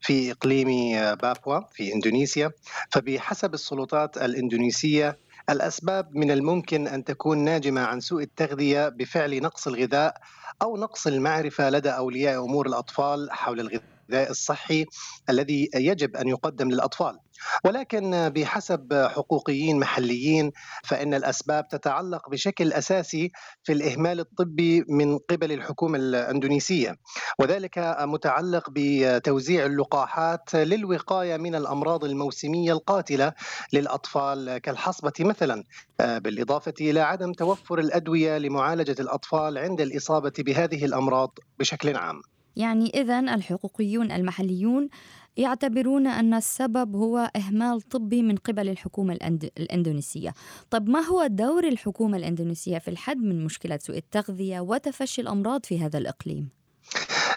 في إقليم بابوا في إندونيسيا. فبحسب السلطات الإندونيسية الأسباب من الممكن أن تكون ناجمة عن سوء التغذية بفعل نقص الغذاء أو نقص المعرفة لدى أولياء أمور الأطفال حول الغذاء. الصحي الذي يجب أن يقدم للأطفال. ولكن بحسب حقوقيين محليين فإن الأسباب تتعلق بشكل أساسي في الإهمال الطبي من قبل الحكومة الإندونيسية. وذلك متعلق بتوزيع اللقاحات للوقاية من الأمراض الموسمية القاتلة للأطفال كالحصبة مثلا. بالإضافة إلى عدم توفر الأدوية لمعالجة الأطفال عند الإصابة بهذه الأمراض بشكل عام. يعني إذا الحقوقيون المحليون يعتبرون أن السبب هو إهمال طبي من قبل الحكومة الإندونيسية طب ما هو دور الحكومة الإندونيسية في الحد من مشكلة سوء التغذية وتفشي الأمراض في هذا الإقليم؟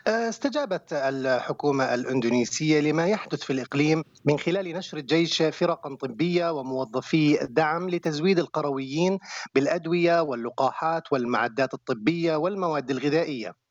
استجابت الحكومة الإندونيسية لما يحدث في الإقليم من خلال نشر الجيش فرقا طبية وموظفي دعم لتزويد القرويين بالأدوية واللقاحات والمعدات الطبية والمواد الغذائية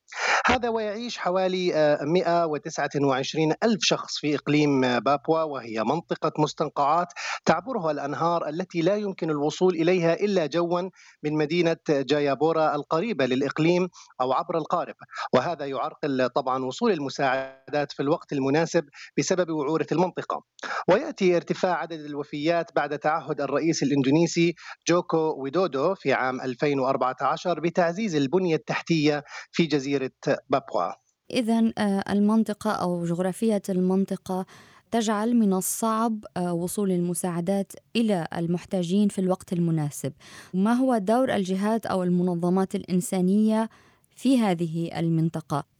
هذا ويعيش حوالي 129 آه، ألف شخص في إقليم آه، بابوا وهي منطقة مستنقعات تعبرها الأنهار التي لا يمكن الوصول إليها إلا جوا من مدينة جايابورا القريبة للإقليم أو عبر القارب. وهذا يعرقل طبعا وصول المساعدات في الوقت المناسب بسبب وعورة المنطقة. ويأتي ارتفاع عدد الوفيات بعد تعهد الرئيس الإندونيسي جوكو ويدودو في عام 2014 بتعزيز البنية التحتية في جزيرة بابوا إذا آه، المنطقة أو جغرافية المنطقة تجعل من الصعب آه، وصول المساعدات إلى المحتاجين في الوقت المناسب. ما هو دور الجهات أو المنظمات الإنسانية في هذه المنطقة؟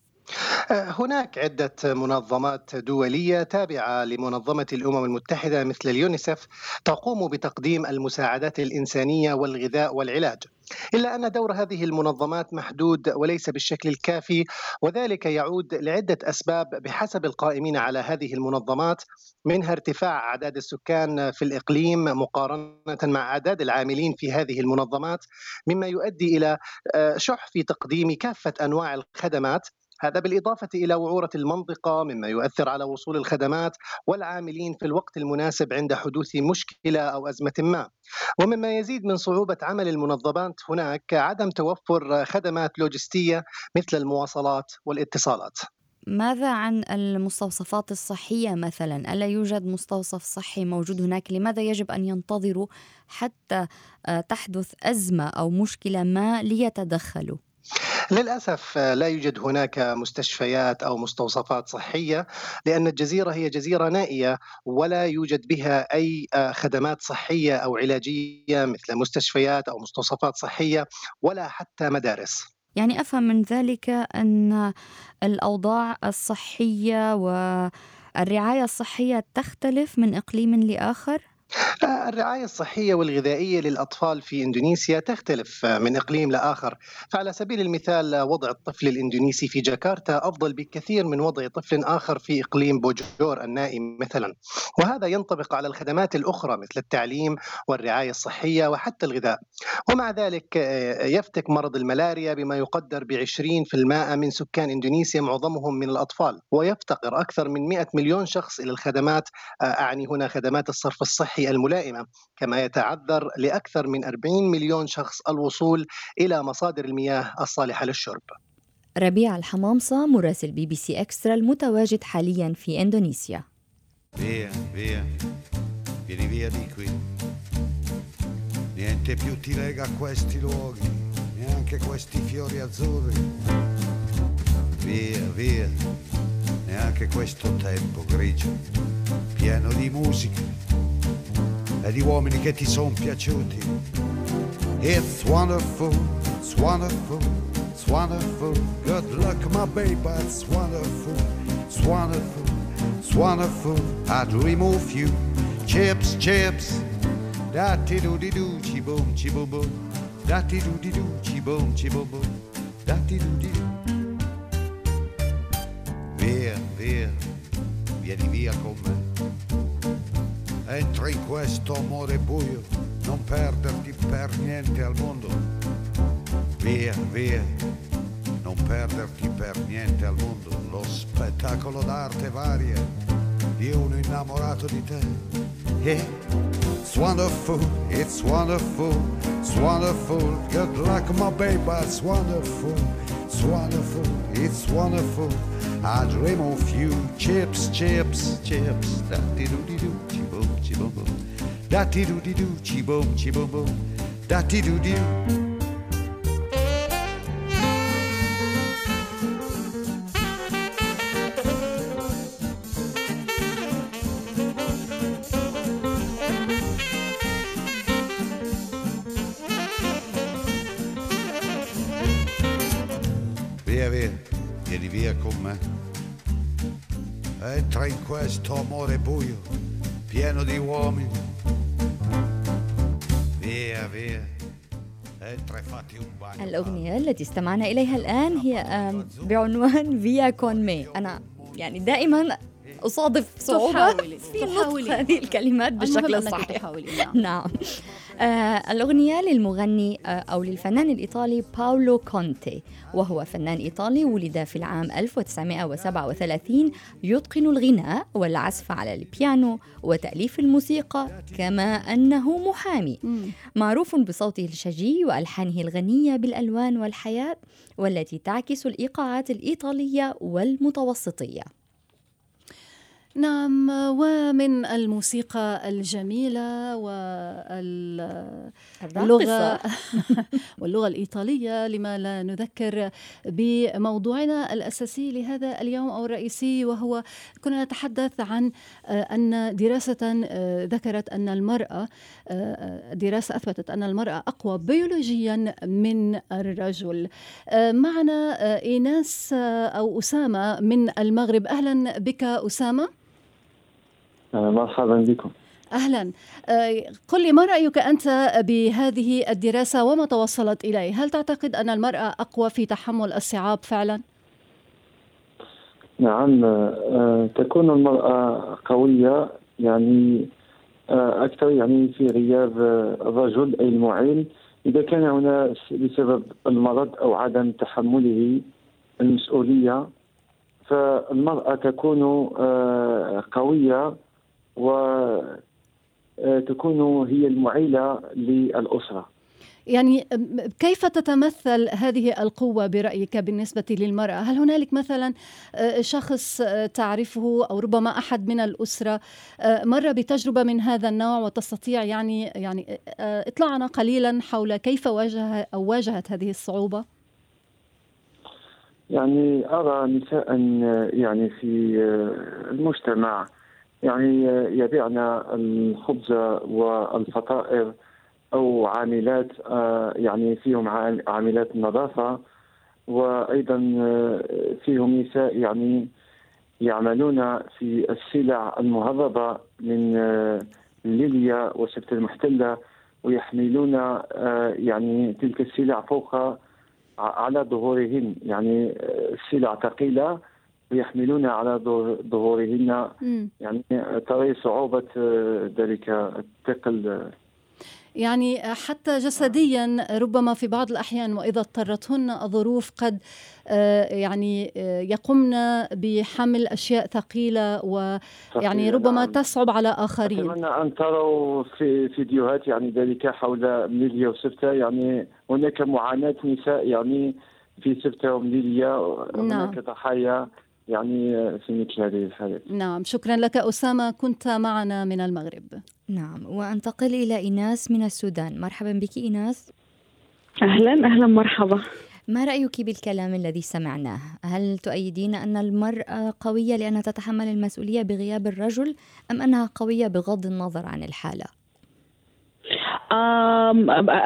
هناك عدة منظمات دولية تابعة لمنظمة الأمم المتحدة مثل اليونيسف تقوم بتقديم المساعدات الإنسانية والغذاء والعلاج. إلا أن دور هذه المنظمات محدود وليس بالشكل الكافي وذلك يعود لعدة أسباب بحسب القائمين على هذه المنظمات منها ارتفاع أعداد السكان في الإقليم مقارنة مع أعداد العاملين في هذه المنظمات مما يؤدي إلى آه، شح في تقديم كافة أنواع الخدمات هذا بالإضافة إلى وعورة المنطقة مما يؤثر على وصول الخدمات والعاملين في الوقت المناسب عند حدوث مشكلة أو أزمة ما ومما يزيد من صعوبة عمل المنظمات هناك عدم توفر خدمات لوجستية مثل المواصلات والاتصالات ماذا عن المستوصفات الصحية مثلا؟ ألا يوجد مستوصف صحي موجود هناك؟ لماذا يجب أن ينتظروا حتى آه، تحدث أزمة أو مشكلة ما ليتدخلوا؟ للأسف لا يوجد هناك مستشفيات أو مستوصفات صحية لأن الجزيرة هي جزيرة نائية ولا يوجد بها أي خدمات صحية أو علاجية مثل مستشفيات أو مستوصفات صحية ولا حتى مدارس. يعني أفهم من ذلك أن الأوضاع الصحية والرعاية الصحية تختلف من إقليم لآخر؟ الرعاية الصحية والغذائية للأطفال في إندونيسيا تختلف من إقليم لآخر. فعلى سبيل المثال وضع الطفل الإندونيسي في جاكرتا أفضل بكثير من وضع طفل آخر في إقليم بوجور النائي مثلا. وهذا ينطبق على الخدمات الأخرى مثل التعليم والرعاية الصحية وحتى الغذاء. ومع ذلك يفتك مرض الملاريا بما يقدر ب 20% من سكان إندونيسيا معظمهم من الأطفال. ويفتقر أكثر من 100 مليون شخص إلى الخدمات. أعني هنا خدمات الصرف الصحي. الملائمة كما يتعذر لأكثر من 40 مليون شخص الوصول إلى مصادر المياه الصالحة للشرب ربيع الحمامصة مراسل بي بي سي إكسترا المتواجد حاليا في إندونيسيا Via, via, vieni via di qui. Niente più ti lega a questi luoghi, neanche questi fiori azzurri. Via, via, neanche questo tempo grigio, pieno di musica e di uomini che ti sono piaciuti. It's wonderful, it's wonderful, it's wonderful. Good luck, my baby, it's wonderful, it's wonderful, it's wonderful. I'd remove you. Chips, chips. Da ti do di do, chi boom, chi boom boom. Da do di do, chi boom, chi boom boom. Da do di do. Via, via, vieni via con me Entra in questo amore buio, non perderti per niente al mondo. Via, via, non perderti per niente al mondo lo spettacolo d'arte varia di uno innamorato di te. Yeah, it's wonderful, it's wonderful, it's wonderful. Good luck, my baby, it's wonderful, it's wonderful, it's wonderful. I dream of you, chips, chips, chips. Da di do di do, chi boom. Da di do di do, chi boom, chi. Da di do di do. الأغنية التي استمعنا إليها الآن هي بعنوان فيا كون مي أنا يعني دائما أصادف صعوبة. في نطق هذه الكلمات بالشكل الصحيح. نعم. نعم. آه الأغنية للمغني آه أو للفنان الإيطالي باولو كونتي وهو فنان إيطالي ولد في العام 1937 يتقن الغناء والعزف على البيانو وتأليف الموسيقى كما أنه محامي. معروف بصوته الشجي وألحانه الغنية بالألوان والحياة والتي تعكس الإيقاعات الإيطالية والمتوسطية. نعم ومن الموسيقى الجميلة واللغة. واللغة الإيطالية لما لا نذكر بموضوعنا الأساسي لهذا اليوم أو الرئيسي وهو كنا نتحدث عن آه، أن دراسة آه، ذكرت أن المرأة آه، دراسة أثبتت أن المرأة أقوى بيولوجيا من الرجل. معنا إيناس أو أسامة من المغرب. أهلا بك أسامة. مرحبا بكم. أهلا. آه، قل لي ما رأيك أنت بهذه الدراسة وما توصلت إليه؟ هل تعتقد أن المرأة أقوى في تحمل الصعاب فعلا؟ نعم. آه، تكون المرأة قوية يعني آه، أكثر يعني في غياب الرجل أي المعين. إذا كان هنا بسبب المرض أو عدم تحمله المسؤولية فالمرأة تكون قوية. وتكون هي المعيلة للأسرة يعني كيف تتمثل هذه القوة برأيك بالنسبة للمرأة؟ هل هنالك مثلا آه، شخص آه، تعرفه أو ربما أحد من الأسرة آه، مر بتجربة من هذا النوع وتستطيع يعني يعني آه، اطلعنا قليلا حول كيف واجه أو واجهت هذه الصعوبة؟ يعني أرى نساء يعني في المجتمع يعني يبيعن الخبز والفطائر أو عاملات آه، يعني فيهم عام- عاملات النظافة وأيضا آه، فيهم نساء يعني يعملون في السلع المهربة من آه، ليبيا وسبت المحتلة ويحملون يعني تلك السلع فوق على ظهورهن يعني آه، السلع ثقيلة ويحملون على ظهور- ظهورهن. يعني ترى صعوبة آه، ذلك الثقل. يعني حتى جسديا ربما في بعض الأحيان وإذا اضطرتهن الظروف قد آه، يعني آه، يقمن بحمل أشياء ثقيلة ويعني ثقيلة، ربما نعم. تصعب على آخرين. أتمنى أن تروا في فيديوهات يعني ذلك حول ميليا وسبتة. يعني هناك معاناة نساء يعني في سبتة وميليا هناك ضحايا. يعني في مثل هذه الحالات. نعم شكرا لك أسامة كنت معنا من المغرب. نعم وأنتقل إلى إيناس من السودان. مرحبا بك إيناس أهلا أهلا مرحبا. ما رأيك بالكلام الذي سمعناه؟ هل تؤيدين أن المرأة قوية لأنها تتحمل المسؤولية بغياب الرجل أم أنها قوية بغض النظر عن الحالة؟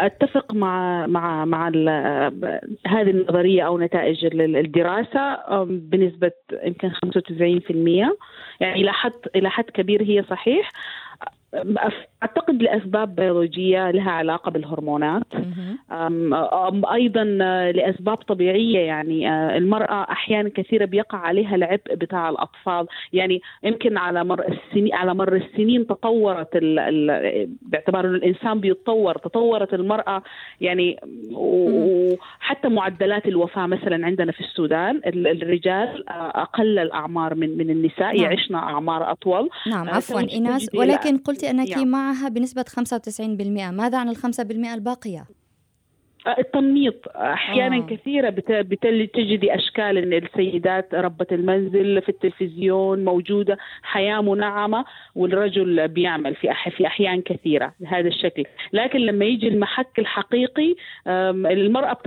أتفق مع مع مع هذه النظرية أو نتائج ال- الدراسة. بنسبة يمكن 95% يعني إلى حد إلى حد كبير هي صحيح. أعتقد لأسباب بيولوجية لها علاقة بالهرمونات. أم أم أيضا لأسباب طبيعية يعني آه، المرأة أحيانا كثيرة بيقع عليها العبء بتاع الأطفال. يعني يمكن على مر السنين على مر السنين تطورت ال ال باعتبار إنه الإنسان بيتطور تطورت المرأة يعني وحتى معدلات الوفاة مثلا عندنا في السودان الرجال آه، أقل الأعمار من من النساء نعم. يعشن أعمار أطول. نعم عفوا إيناس. ولكن قلت أنك نعم. معها بنسبة 95% ماذا عن ال 5% الباقية؟ التنميط أحيانا آه. كثيرة بتجدي أشكال إن السيدات ربة المنزل في التلفزيون موجودة حياة منعمة والرجل بيعمل في في أحيان كثيرة بهذا الشكل لكن لما يجي المحك الحقيقي المرأة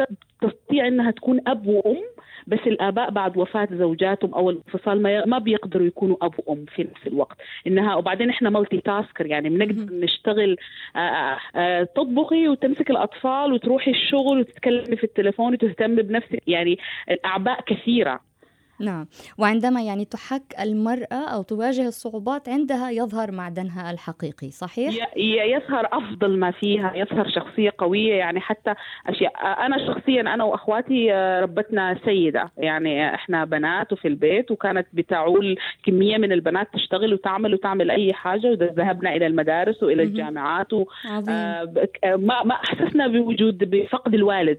تستطيع إنها تكون أب وأم بس الآباء بعد وفاة زوجاتهم أو الانفصال ما ما بيقدروا يكونوا أب وأم في نفس الوقت. انها وبعدين إحنا مالتي تاسكر يعني بنقدر نشتغل آآ آه، آآ آه، تطبخي وتمسك الأطفال وتروحي الشغل وتتكلمي في التليفون وتهتمي بنفسك. يعني الأعباء كثيرة. نعم. وعندما يعني تحك المرأة أو تواجه الصعوبات عندها يظهر معدنها الحقيقي صحيح؟ يظهر أفضل ما فيها يظهر شخصية قوية يعني حتى أشياء أنا شخصيا أنا وأخواتي آه، ربتنا سيدة. يعني إحنا بنات وفي البيت وكانت بتعول كمية من البنات تشتغل وتعمل وتعمل أي حاجة وذهبنا إلى المدارس وإلى الجامعات و آه، ما ما أحسسنا بوجود بفقد الوالد.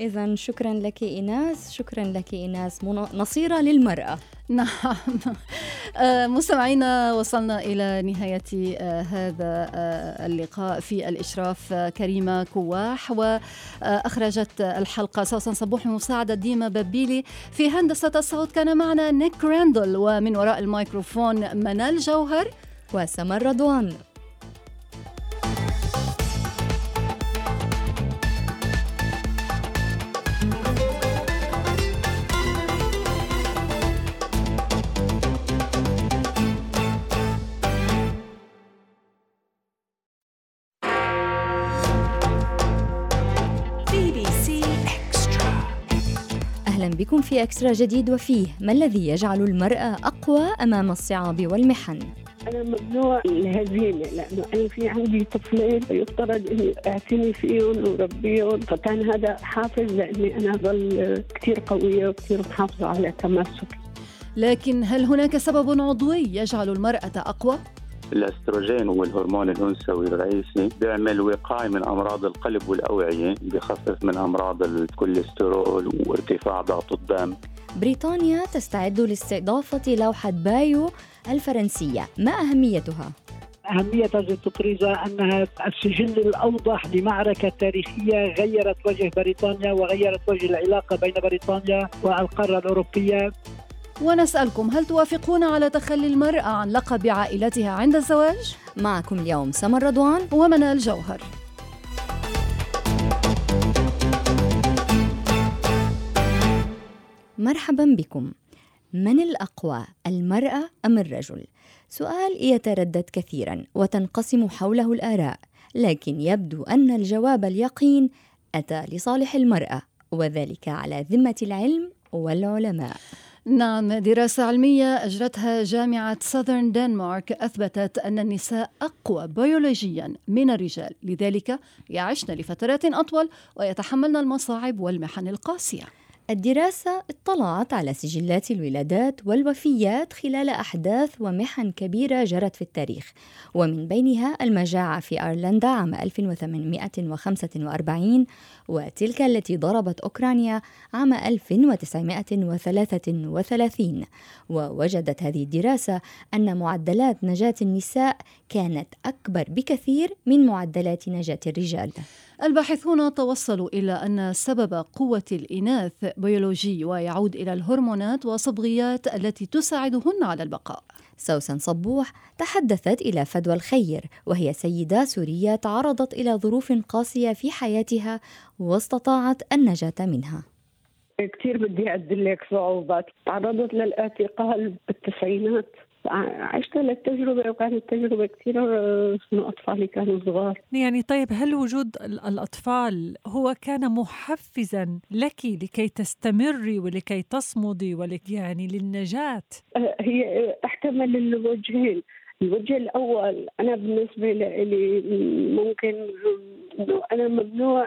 إذا شكرا لك إيناس شكرا لك إيناس. نصيرة للمرأة. نعم. آه، مستمعينا وصلنا إلى نهاية آه، هذا آه، اللقاء في الإشراف كريمة كواح. وأخرجت الحلقة سوسن صبوح بمساعدة ديما بابيلي. في هندسة الصوت كان معنا نيك راندل ومن وراء الميكروفون منال جوهر وسمر رضوان بكم في أكسترا جديد وفيه. ما الذي يجعل المرأة أقوى أمام الصعاب والمحن؟ أنا ممنوع الهزيمة لأنه أنا في عندي طفلين فيفترض إني أعتني فيهم وربيهم. فكان هذا حافز لإني أنا أضل كثير قوية وكثير محافظة على تماسكي لكن هل هناك سبب عضوي يجعل المرأة أقوى؟ الأستروجين هو الهرمون الانثوي الرئيسي بيعمل وقاية من أمراض القلب والأوعية بخفف من أمراض الكوليسترول وارتفاع ضغط الدم. بريطانيا تستعد لاستضافة لوحة بايو الفرنسية. ما أهميتها؟ أهمية هذه التطريزة أنها السجل الأوضح لمعركة تاريخية غيرت وجه بريطانيا وغيرت وجه العلاقة بين بريطانيا والقارة الأوروبية. ونسألكم هل توافقون على تخلي المرأة عن لقب عائلتها عند الزواج؟ معكم اليوم سمر رضوان ومنال جوهر مرحبا بكم من الأقوى المرأة أم الرجل؟ سؤال يتردد كثيرا وتنقسم حوله الآراء لكن يبدو أن الجواب اليقين أتى لصالح المرأة وذلك على ذمة العلم والعلماء نعم دراسة علمية أجرتها جامعة ساذرن دنمارك أثبتت أن النساء أقوى بيولوجيا من الرجال لذلك يعشن لفترات أطول ويتحملن المصاعب والمحن القاسية. الدراسة اطلعت على سجلات الولادات والوفيات خلال أحداث ومحن كبيرة جرت في التاريخ. ومن بينها المجاعة في أيرلندا عام 1845 وتلك التي ضربت أوكرانيا عام 1933 ووجدت هذه الدراسة أن معدلات نجاة النساء كانت أكبر بكثير من معدلات نجاة الرجال. الباحثون توصلوا إلى أن سبب قوة الإناث بيولوجي ويعود إلى الهرمونات والصبغيات التي تساعدهن على البقاء. سوسن صبوح تحدثت إلى فدوى الخير وهي سيدة سورية تعرضت إلى ظروف قاسية في حياتها واستطاعت النجاة منها. كثير بدي أدلك صعوبات. تعرضت للاعتقال بالتسعينات. عشت التجربة وكانت تجربة كثير من أطفالي كانوا صغار يعني طيب هل وجود الأطفال هو كان محفزا لك لكي تستمري ولكي تصمدي ولك يعني للنجاة؟ هي أحتمل الوجهين الوجه الأول أنا بالنسبة لي ممكن إنه أنا ممنوع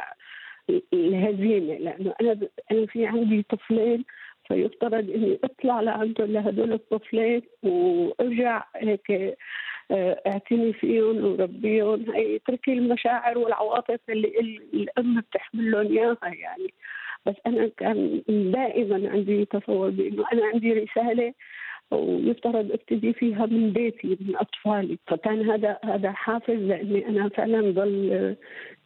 الهزيمه لأنه أنا أنا في عندي طفلين فيفترض اني اطلع لعنده لهدول الطفلين وارجع هيك آه، اعتني فيهم وربيهم هي اتركي المشاعر والعواطف اللي الأم بتحمل لهم إياها يعني. بس أنا كان دائما عندي تصور بإنه أنا عندي رسالة ويفترض ابتدي فيها من بيتي من أطفالي. فكان هذا هذا حافز لأني أنا فعلا ضل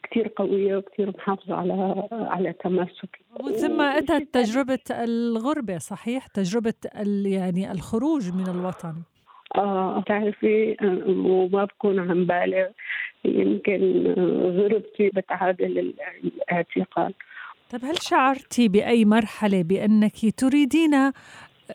كثير قوية وكثير محافظة على على تماسكي ومن ثم اتت تجربة الغربة صحيح؟ تجربة يعني الخروج من الوطن. آه تعرفي وما بكون عم بالغ. يمكن غربتي بتعادل الاعتقال. طيب هل شعرتي بأي مرحلة بأنك تريدين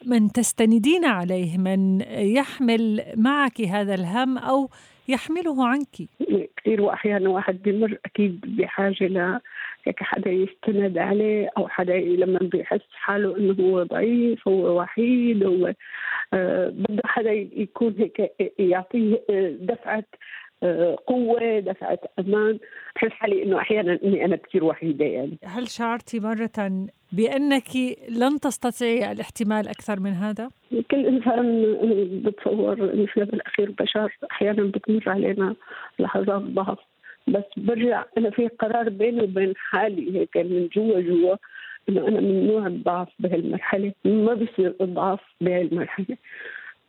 من تستندين عليه من يحمل معك هذا الهم أو يحمله عنك. كثير وأحيانا واحد بمر أكيد بحاجة ل هيك حدا يستند عليه أو حدا لما بيحس حاله إنه هو ضعيف هو وحيد هو آه بده حدا يكون هيك يعطيه دفعة قوة دفعة أمان. بحس حالي إنه أحيانا إني أنا كثير وحيدة يعني. هل شعرتي مرة بأنك لن تستطيعي الاحتمال أكثر من هذا؟ كل إنسان بتصور إنه في الأخير بشر أحيانا بتمر علينا لحظات ضعف. بس برجع أنا في قرار بيني وبين حالي هيك من جوا جوا إنه أنا ممنوع الضعف بهالمرحلة. ما بصير اضعف بهالمرحلة.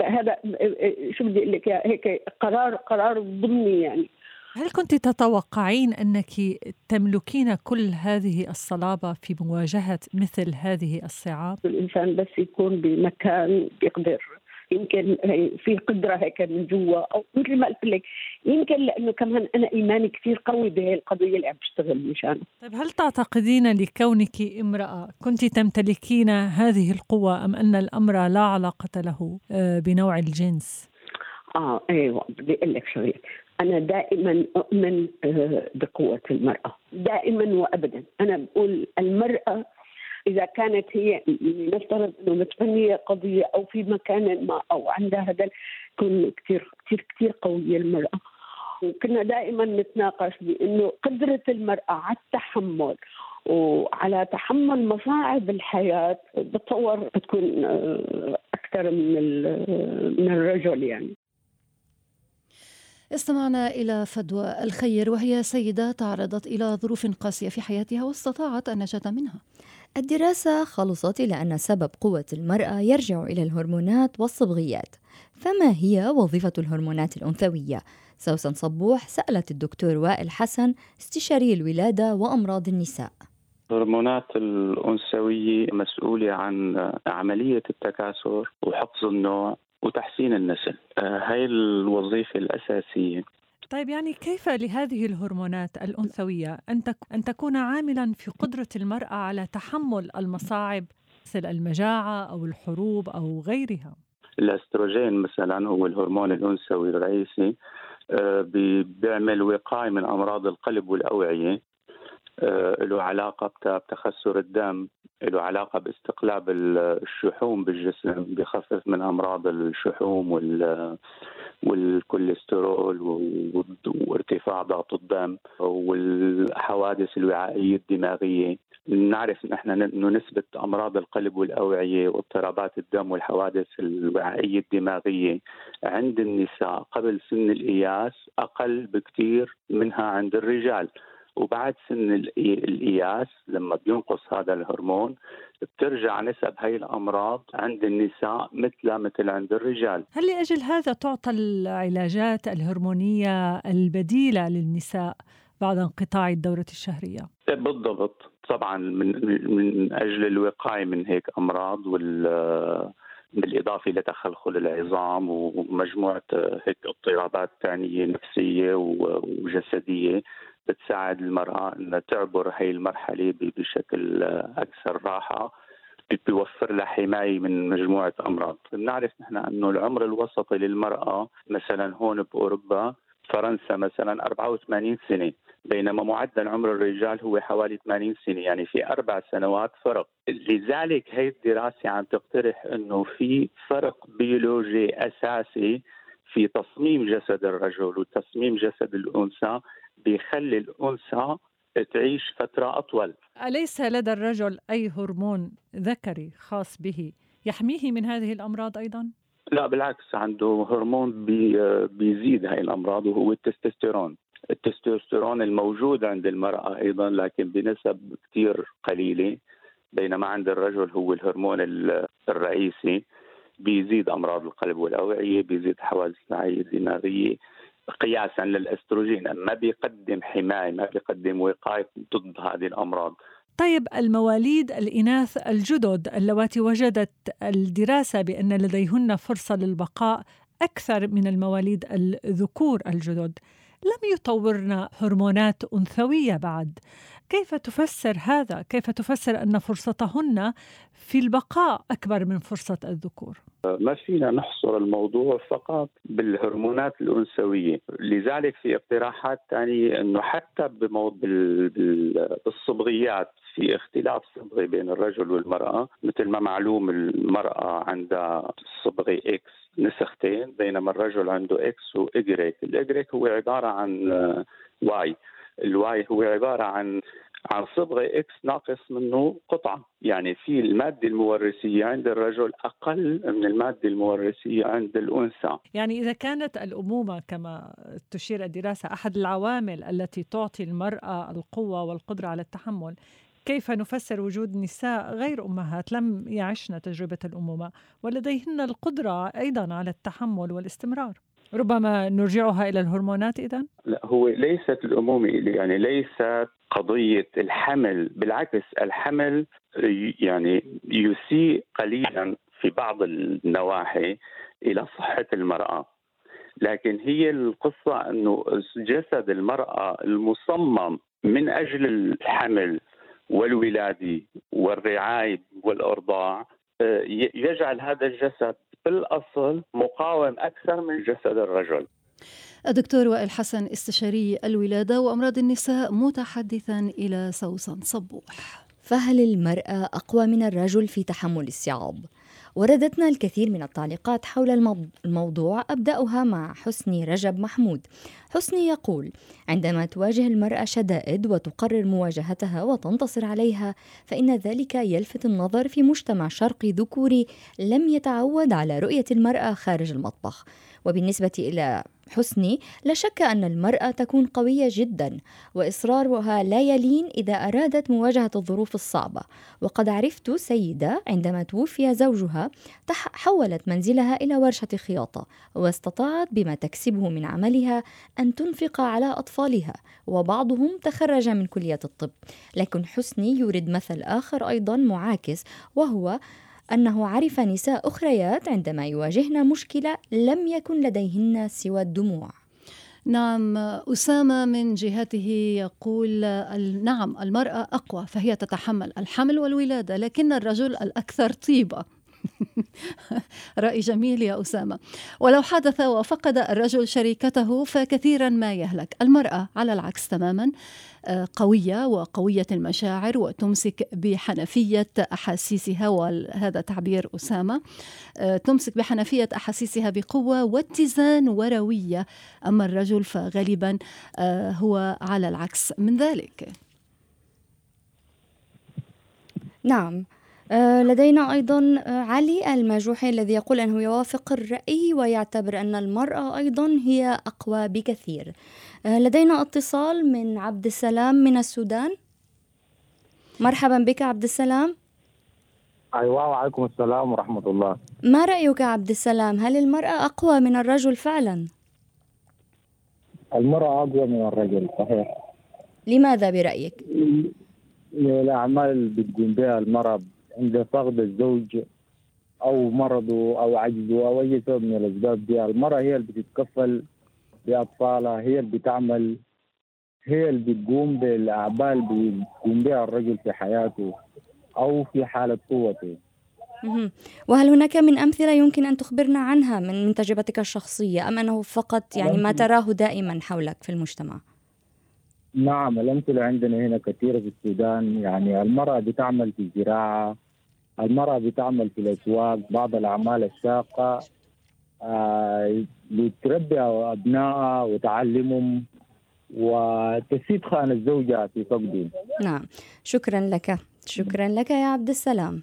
هذا شو بدي أقول لك هيك قرار قرار ضمني يعني هل كنت تتوقعين أنك تملكين كل هذه الصلابة في مواجهة مثل هذه الصعاب؟ الإنسان بس يكون بمكان بيقدر يمكن في قدرة هيك من جوا أو مثل ما قلت لك يمكن لأنه كمان أنا إيماني كثير قوي بهي القضية اللي عم بشتغل مشانها. طيب هل تعتقدين لكونك امرأة كنت تمتلكين هذه القوة أم أن الأمر لا علاقة له آه، بنوع الجنس؟ آه أيوه بدي أقول لك شغلة أنا دائما أؤمن آه، بقوة المرأة دائما وأبدا أنا بقول المرأة إذا كانت هي نفترض إنه متبنية قضية أو في مكان ما أو عندها هذا تكون كثير كثير كثير قوية المرأة. وكنا دائما نتناقش بإنه قدرة المرأة على التحمل وعلى تحمل مصاعب الحياة بتصور بتكون آه، أكثر من من الرجل يعني. استمعنا إلى فدوى الخير وهي سيدة تعرضت إلى ظروف قاسية في حياتها واستطاعت النجاة منها. الدراسة خلصت إلى أن سبب قوة المرأة يرجع إلى الهرمونات والصبغيات. فما هي وظيفة الهرمونات الأنثوية؟ سوسن صبوح سألت الدكتور وائل حسن استشاري الولادة وأمراض النساء. الهرمونات الأنثوية مسؤولة عن عملية التكاثر وحفظ النوع وتحسين النسل. آه، هاي الوظيفة الأساسية. طيب يعني كيف لهذه الهرمونات الأنثوية أن تكون عاملا في قدرة المرأة على تحمل المصاعب مثل المجاعة أو الحروب أو غيرها؟ الأستروجين مثلا هو الهرمون الأنثوي الرئيسي آه، بيعمل وقاية من أمراض القلب والأوعية آه، له علاقة بتخسر الدم له علاقة باستقلاب الشحوم بالجسم بخفف من أمراض الشحوم وال والكوليسترول وارتفاع ضغط الدم والحوادث الوعائية الدماغية. نعرف نحن إنه نسبة أمراض القلب والأوعية واضطرابات الدم والحوادث الوعائية الدماغية عند النساء قبل سن الإياس أقل بكثير منها عند الرجال. وبعد سن الإياس لما بينقص هذا الهرمون بترجع نسب هاي الأمراض عند النساء مثل مثل عند الرجال هل لأجل هذا تعطى العلاجات الهرمونية البديلة للنساء بعد انقطاع الدورة الشهرية؟ بالضبط طبعا من من أجل الوقاية من هيك أمراض وال بالإضافة إلى تخلخل العظام ومجموعة هيك اضطرابات ثانية نفسية وجسدية بتساعد المرأة أنها تعبر هي المرحلة بشكل أكثر راحة بيوفر لها حماية من مجموعة أمراض. بنعرف نحن أنه العمر الوسطي للمرأة مثلا هون بأوروبا فرنسا مثلا 84 سنة بينما معدل عمر الرجال هو حوالي 80 سنة يعني في أربع سنوات فرق. لذلك هي الدراسة عم تقترح أنه في فرق بيولوجي أساسي في تصميم جسد الرجل وتصميم جسد الأنثى بيخلي الأنثى تعيش فترة أطول. أليس لدى الرجل أي هرمون ذكري خاص به يحميه من هذه الأمراض أيضا؟ لا بالعكس عنده هرمون بي بيزيد هاي الأمراض وهو التستوستيرون. التستوستيرون الموجود عند المرأة أيضا لكن بنسب كثير قليلة بينما عند الرجل هو الهرمون الرئيسي. بيزيد أمراض القلب والأوعية بيزيد حوادث الوعي الدماغية قياسا للأستروجين ما بيقدم حماية ما بيقدم وقاية ضد هذه الأمراض. طيب المواليد الإناث الجدد اللواتي وجدت الدراسة بأن لديهن فرصة للبقاء أكثر من المواليد الذكور الجدد. لم يطورن هرمونات أنثوية بعد. كيف تفسر هذا؟ كيف تفسر أن فرصتهن في البقاء أكبر من فرصة الذكور؟ ما فينا نحصر الموضوع فقط بالهرمونات الأنثوية لذلك في اقتراحات ثانية أنه حتى بالصبغيات في اختلاف صبغي بين الرجل والمرأة مثل ما معلوم المرأة عندها صبغي X نسختين بينما الرجل عنده إكس وإجريك الإجريك هو عبارة عن Y ال Y هو عبارة عن عن صبغة X ناقص منه قطعة. يعني في المادة المورثية عند الرجل أقل من المادة المورثية عند الأنثى. يعني إذا كانت الأمومة كما تشير الدراسة أحد العوامل التي تعطي المرأة القوة والقدرة على التحمل كيف نفسر وجود نساء غير أمهات لم يعشن تجربة الأمومة؟ ولديهن القدرة أيضا على التحمل والاستمرار. ربما نرجعها إلى الهرمونات اذا لا هو ليست الأمومة يعني ليست قضية الحمل بالعكس الحمل يعني يسيء قليلا في بعض النواحي إلى صحة المرأة. لكن هي القصة إنه جسد المرأة المصمم من أجل الحمل والولادة والرعاية والأرضاع آه، يجعل هذا الجسد بالاصل مقاوم أكثر من جسد الرجل. الدكتور وائل حسن استشاري الولادة وأمراض النساء متحدثا إلى سوسن صبوح. فهل المرأة أقوى من الرجل في تحمل الصعاب؟ وردتنا الكثير من التعليقات حول الموضوع أبدأها مع حسني رجب محمود حسني يقول عندما تواجه المرأة شدائد وتقرر مواجهتها وتنتصر عليها فإن ذلك يلفت النظر في مجتمع شرقي ذكوري لم يتعود على رؤية المرأة خارج المطبخ وبالنسبة إلى حسني لا شك أن المرأة تكون قوية جدا وإصرارها لا يلين إذا أرادت مواجهة الظروف الصعبة. وقد عرفت سيدة عندما توفي زوجها حولت منزلها إلى ورشة خياطة واستطاعت بما تكسبه من عملها أن تنفق على أطفالها وبعضهم تخرج من كلية الطب. لكن حسني يورد مثل آخر أيضا معاكس وهو أنه عرف نساء أخريات عندما يواجهن مشكلة لم يكن لديهن سوى الدموع. نعم أسامة من جهته يقول نعم المرأة أقوى فهي تتحمل الحمل والولادة لكن الرجل الأكثر طيبة. رأي جميل يا أسامة. ولو حدث وفقد الرجل شريكته فكثيرا ما يهلك. المرأة على العكس تماما. قوية وقوية المشاعر وتمسك بحنفية أحاسيسها وهذا تعبير أسامة. آه، تمسك بحنفية أحاسيسها بقوة واتزان وروية. أما الرجل فغالبا آه، هو على العكس من ذلك. نعم. آه، لدينا أيضا علي المجوحي الذي يقول أنه يوافق الرأي ويعتبر أن المرأة أيضا هي أقوى بكثير. لدينا اتصال من عبد السلام من السودان. مرحبا بك عبد السلام. أيوة وعليكم السلام ورحمة الله. ما رأيك عبد السلام؟ هل المرأة أقوى من الرجل فعلا؟ المرأة أقوى من الرجل صحيح. لماذا برأيك؟ الأعمال اللي بتقوم بها المرأة عند فقد الزوج أو مرضه أو عجزه أو أي سبب من الأسباب دي المرأة هي اللي بتتكفل باطفالها هي اللي بتعمل هي اللي بتقوم بالأعمال اللي بيقوم بها الرجل في حياته أو في حالة قوته. وهل هناك من أمثلة يمكن أن تخبرنا عنها من من تجربتك الشخصية أم أنه فقط يعني ما تراه دائما حولك في المجتمع؟ نعم الأمثلة عندنا هنا كثيرة في السودان. يعني المرأة بتعمل في الزراعة المرأة بتعمل في الأسواق بعض الأعمال الشاقة لتربي أبنائها وتعلمهم وتسيد خان الزوجة في فقدهم نعم. شكرا لك. شكرا لك يا عبد السلام.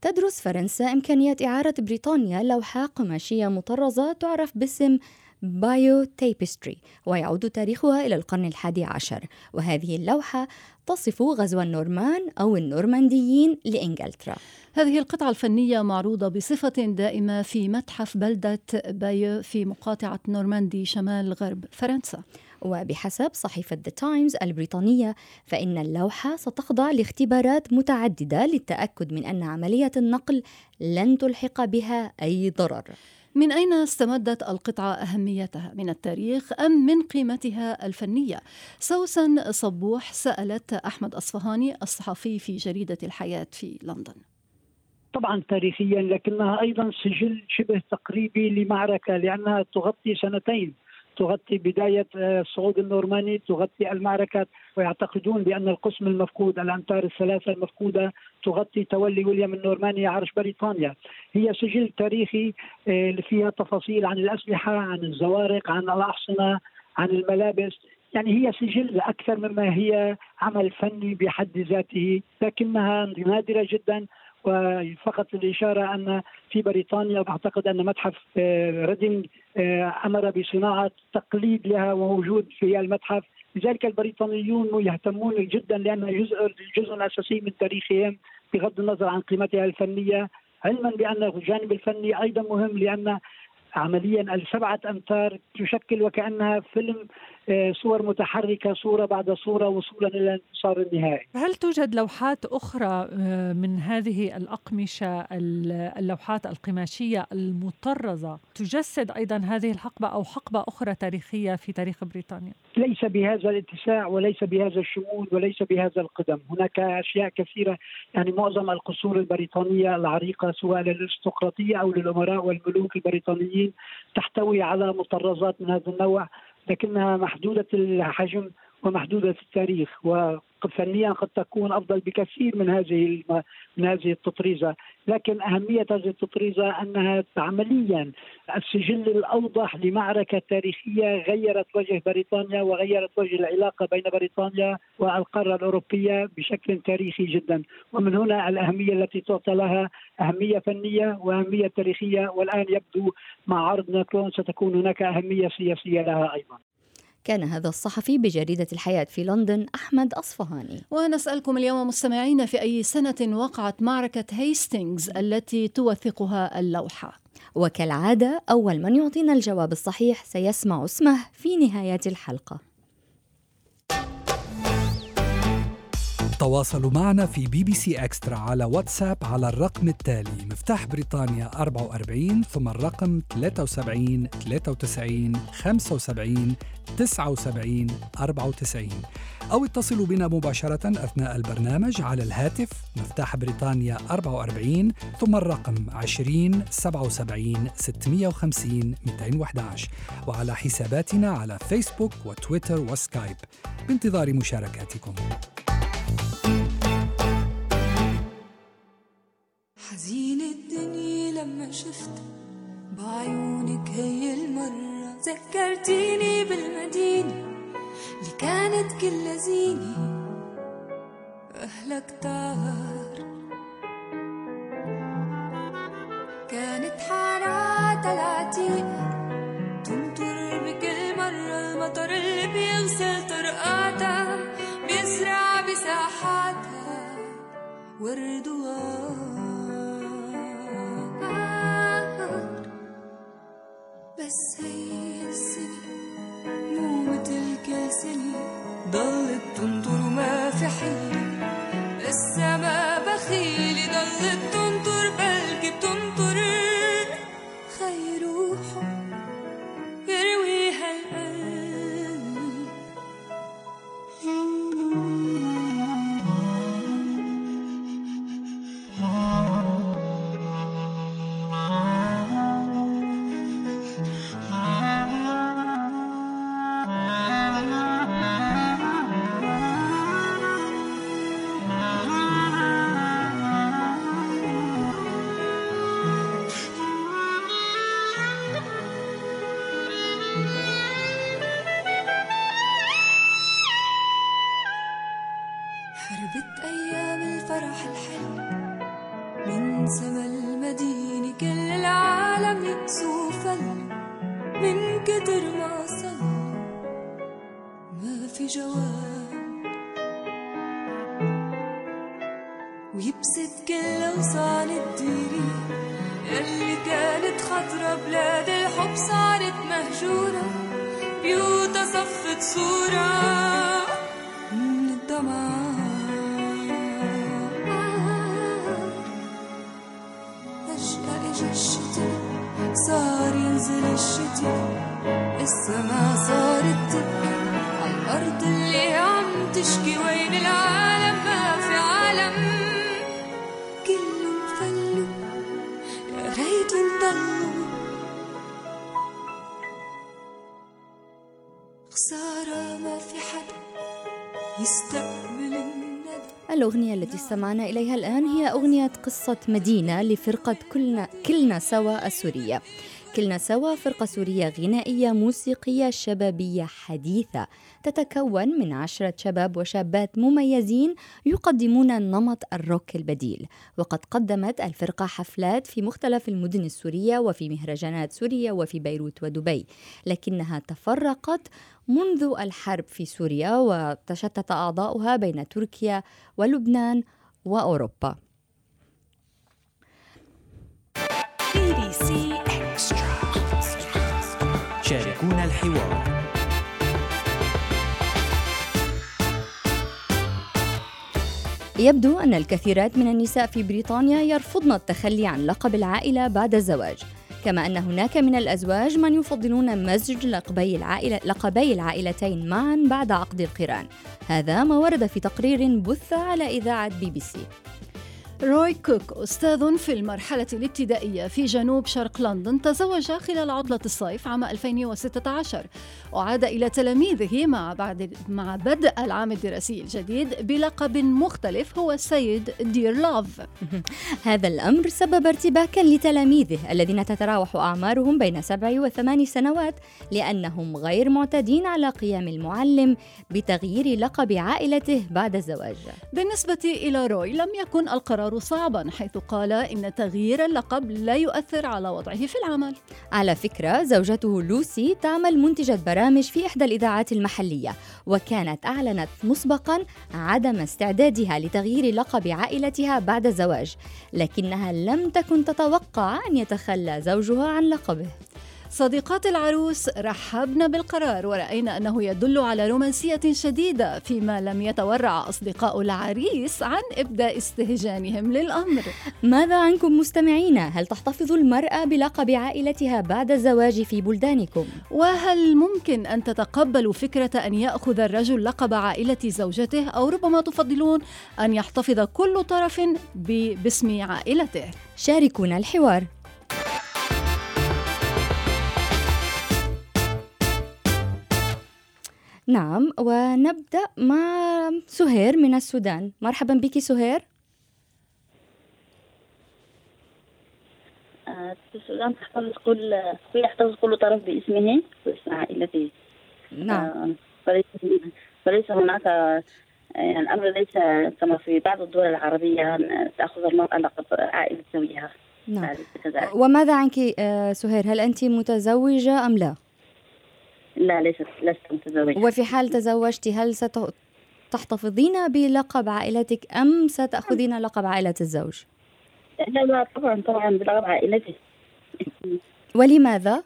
تدرس فرنسا إمكانية إعارة بريطانيا لوحة قماشية مطرزة تعرف باسم Bayeux Tapestry ويعود تاريخها إلى القرن الحادي عشر. وهذه اللوحة تصف غزو النورمان أو النورمانديين لإنجلترا. هذه القطعة الفنية معروضة بصفة دائمة في متحف بلدة بايو في مقاطعة نورماندي شمال غرب فرنسا. وبحسب صحيفة ذا تايمز البريطانية فإن اللوحة ستخضع لاختبارات متعددة للتأكد من أن عملية النقل لن تلحق بها أي ضرر. من أين استمدت القطعة أهميتها؟ من التاريخ أم من قيمتها الفنية؟ سوسن صبوح سألت أحمد أصفهاني الصحفي في جريدة الحياة في لندن طبعا تاريخيا لكنها أيضا سجل شبه تقريبي لمعركة لأنها تغطي سنتين تغطي بداية الصعود النورماني تغطي المعركة ويعتقدون بأن القسم المفقود الأمتار الثلاثة المفقودة تغطي تولي ويليام النورماني عرش بريطانيا. هي سجل تاريخي فيها تفاصيل عن الأسلحة عن الزوارق عن الأحصنة عن الملابس. يعني هي سجل أكثر مما هي عمل فني بحد ذاته لكنها نادرة جدا. وفقط للإشارة أن في بريطانيا أعتقد أن متحف ريدينج أمر بصناعة تقليد لها ووجود في المتحف. لذلك البريطانيون يهتمون جدا لأنها جزء جزء أساسي من تاريخهم بغض النظر عن قيمتها الفنية علما بأن الجانب الفني أيضا مهم لأن عمليا السبعة أمتار تشكل وكأنها فيلم صور متحركة صورة بعد صورة وصولا إلى الانتصار النهائي هل توجد لوحات أخرى من هذه الأقمشة اللوحات القماشية المطرزة تجسد أيضا هذه الحقبة أو حقبة أخرى تاريخية في تاريخ بريطانيا؟ ليس بهذا الاتساع وليس بهذا الشمول وليس بهذا القدم هناك أشياء كثيرة يعني معظم القصور البريطانية العريقة سواء للأرستقراطية أو للأمراء والملوك البريطانيين تحتوي على مطرزات من هذا النوع لكنها محدودة الحجم ومحدودة التاريخ وفنيا قد تكون أفضل بكثير من هذه من هذه التطريزة. لكن أهمية هذه التطريزة أنها عمليا السجل الأوضح لمعركة تاريخية غيرت وجه بريطانيا وغيرت وجه العلاقة بين بريطانيا والقارة الأوروبية بشكل تاريخي جدا. ومن هنا الأهمية التي تعطى لها أهمية فنية وأهمية تاريخية والآن يبدو مع عرض ماكرون ستكون هناك أهمية سياسية لها أيضا. كان هذا الصحفي بجريدة الحياة في لندن أحمد أصفهاني. ونسألكم اليوم مستمعين في أي سنة وقعت معركة هيستينغز التي توثقها اللوحة. وكالعادة أول من يعطينا الجواب الصحيح سيسمع اسمه في نهاية الحلقة. تواصلوا معنا في بي بي سي إكسترا على واتساب على الرقم التالي. مفتاح بريطانيا 44 ثم الرقم 73 93 75 79 94 أو اتصلوا بنا مباشرة أثناء البرنامج على الهاتف مفتاح بريطانيا 44 ثم الرقم 20 77 650 211 وعلى حساباتنا على فيسبوك وتويتر وسكايب. بانتظار مشاركاتكم. حزين الدنيا لما شفت بعيونك هي المرة. ذكرتيني بالمدينة اللي كانت كل زينة أهلها كتار كانت حارات العتيقة تمطر بكل مرة. المطر اللي بيغسل طرقاتها بيزرع بساحاتها. ورد بس استمعنا إليها الآن هي أغنية قصة مدينة لفرقة كلنا, كلنا سوا السورية. كلنا سوا فرقة سورية غنائية موسيقية شبابية حديثة. تتكون من عشرة شباب وشابات مميزين يقدمون نمط الروك البديل. وقد قدمت الفرقة حفلات في مختلف المدن السورية وفي مهرجانات سوريا وفي بيروت ودبي. لكنها تفرقت منذ الحرب في سوريا وتشتت أعضاؤها بين تركيا ولبنان وأوروبا. يبدو أن الكثيرات من النساء في بريطانيا يرفضن التخلي عن لقب العائلة بعد الزواج كما أن هناك من الأزواج من يفضلون مزج لقبي العائلة لقبي العائلتين معا بعد عقد القران. هذا ما ورد في تقرير بث على إذاعة بي بي سي. روي كوك أستاذ في المرحلة الابتدائية في جنوب شرق لندن تزوج خلال عطلة الصيف عام 2016 وعاد إلى تلاميذه مع بعد مع بدء العام الدراسي الجديد بلقب مختلف هو السيد دير لاف. هذا الأمر سبب ارتباكا لتلاميذه الذين تتراوح أعمارهم بين سبع وثمان سنوات لأنهم غير معتادين على قيام المعلم بتغيير لقب عائلته بعد الزواج. بالنسبة إلى روي لم يكن القرار صعبا حيث قال إن تغيير اللقب لا يؤثر على وضعه في العمل. على فكرة زوجته لوسي تعمل منتجة برامج في إحدى الإذاعات المحلية وكانت أعلنت مسبقا عدم استعدادها لتغيير لقب عائلتها بعد الزواج لكنها لم تكن تتوقع أن يتخلى زوجها عن لقبه. صديقات العروس رحبن بالقرار ورأينا أنه يدل على رومانسية شديدة فيما لم يتورع أصدقاء العريس عن إبداء استهجانهم للأمر ماذا عنكم مستمعينا؟ هل تحتفظ المرأة بلقب عائلتها بعد الزواج في بلدانكم؟ وهل ممكن أن تتقبلوا فكرة أن يأخذ الرجل لقب عائلة زوجته أو ربما تفضلون أن يحتفظ كل طرف باسم عائلته؟ شاركونا الحوار نعم ونبدأ مع سهير من السودان. مرحبا بك سهير. آه، في السودان تحتفظ كل يحتفظ كل طرف باسمه واسم عائلته. نعم. آه، فليس فليس هناك يعني الأمر ليس كما في بعض الدول العربية تأخذ المرأة لقب عائلة زوجها. نعم. وماذا عنك آه، سهير؟ هل أنت متزوجة أم لا؟ لا ليست لست متزوجة وفي حال تزوجت هل ستحتفظين بلقب عائلتك أم ستأخذين لقب عائلة الزوج؟ لا لا طبعا طبعا بلقب عائلتي ولماذا؟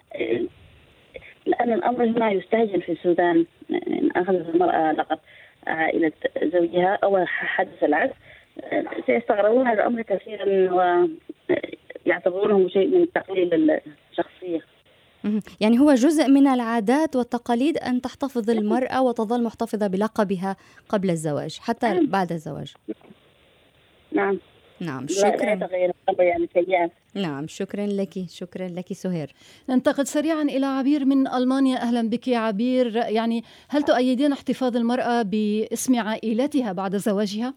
لأن الأمر هنا يستهجن في السودان إن أخذت المرأة لقب عائلة زوجها أو حدث العكس سيستغربون هذا الأمر كثيرا ويعتبرونه شيء من تقليل الشخصية. يعني هو جزء من العادات والتقاليد أن تحتفظ المرأة وتظل محتفظة بلقبها قبل الزواج حتى بعد الزواج. نعم. نعم لا شكرا. يعني نعم شكرا لك شكرا لك سهير. ننتقل سريعا إلى عبير من ألمانيا. أهلا بك يا عبير. يعني هل تؤيدين احتفاظ المرأة باسم عائلتها بعد زواجها؟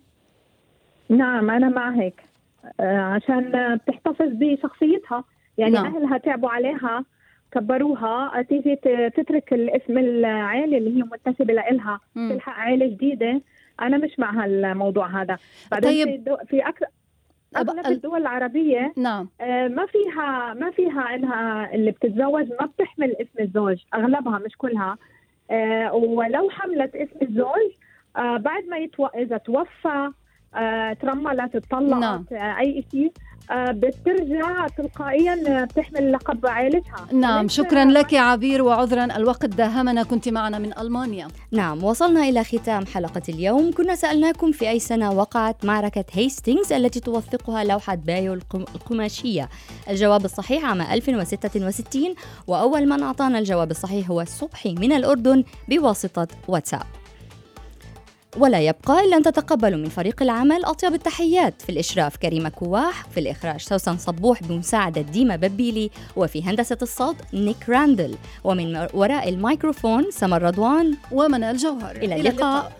نعم أنا مع هيك آه، عشان بتحتفظ بشخصيتها. يعني نعم. نعم. أهلها تعبوا عليها. كبروها تيجي تترك الاسم العائلة اللي هي منتسبة لإلها تلحق عائلة جديدة. أنا مش مع هالموضوع هذا. بعدين طيب. في, في أكثر أغلب الدول العربية نعم. آه، ما فيها ما فيها انها اللي بتتزوج ما بتحمل اسم الزوج أغلبها مش كلها. آه، ولو حملت اسم الزوج آه، بعد ما يتو... إذا توفى ترملت اتطلقت نعم. أي شيء بترجع تلقائيا بتحمل لقب عائلتها. نعم شكرا لك عبير وعذرا الوقت داهمنا كنت معنا من ألمانيا. نعم وصلنا إلى ختام حلقة اليوم. كنا سألناكم في أي سنة وقعت معركة هيستينغز التي توثقها لوحة بايو القم- القماشية. الجواب الصحيح عام 1066 وأول من أعطانا الجواب الصحيح هو الصبحي من الأردن بواسطة واتساب. ولا يبقى إلا أن تتقبلوا من فريق العمل أطيب التحيات. في الإشراف كريمة كواح. في الإخراج سوسن صبوح بمساعدة ديما ببيلي. وفي هندسة الصوت نيك راندل. ومن وراء الميكروفون سمر رضوان. ومنال جوهر. إلى اللقاء.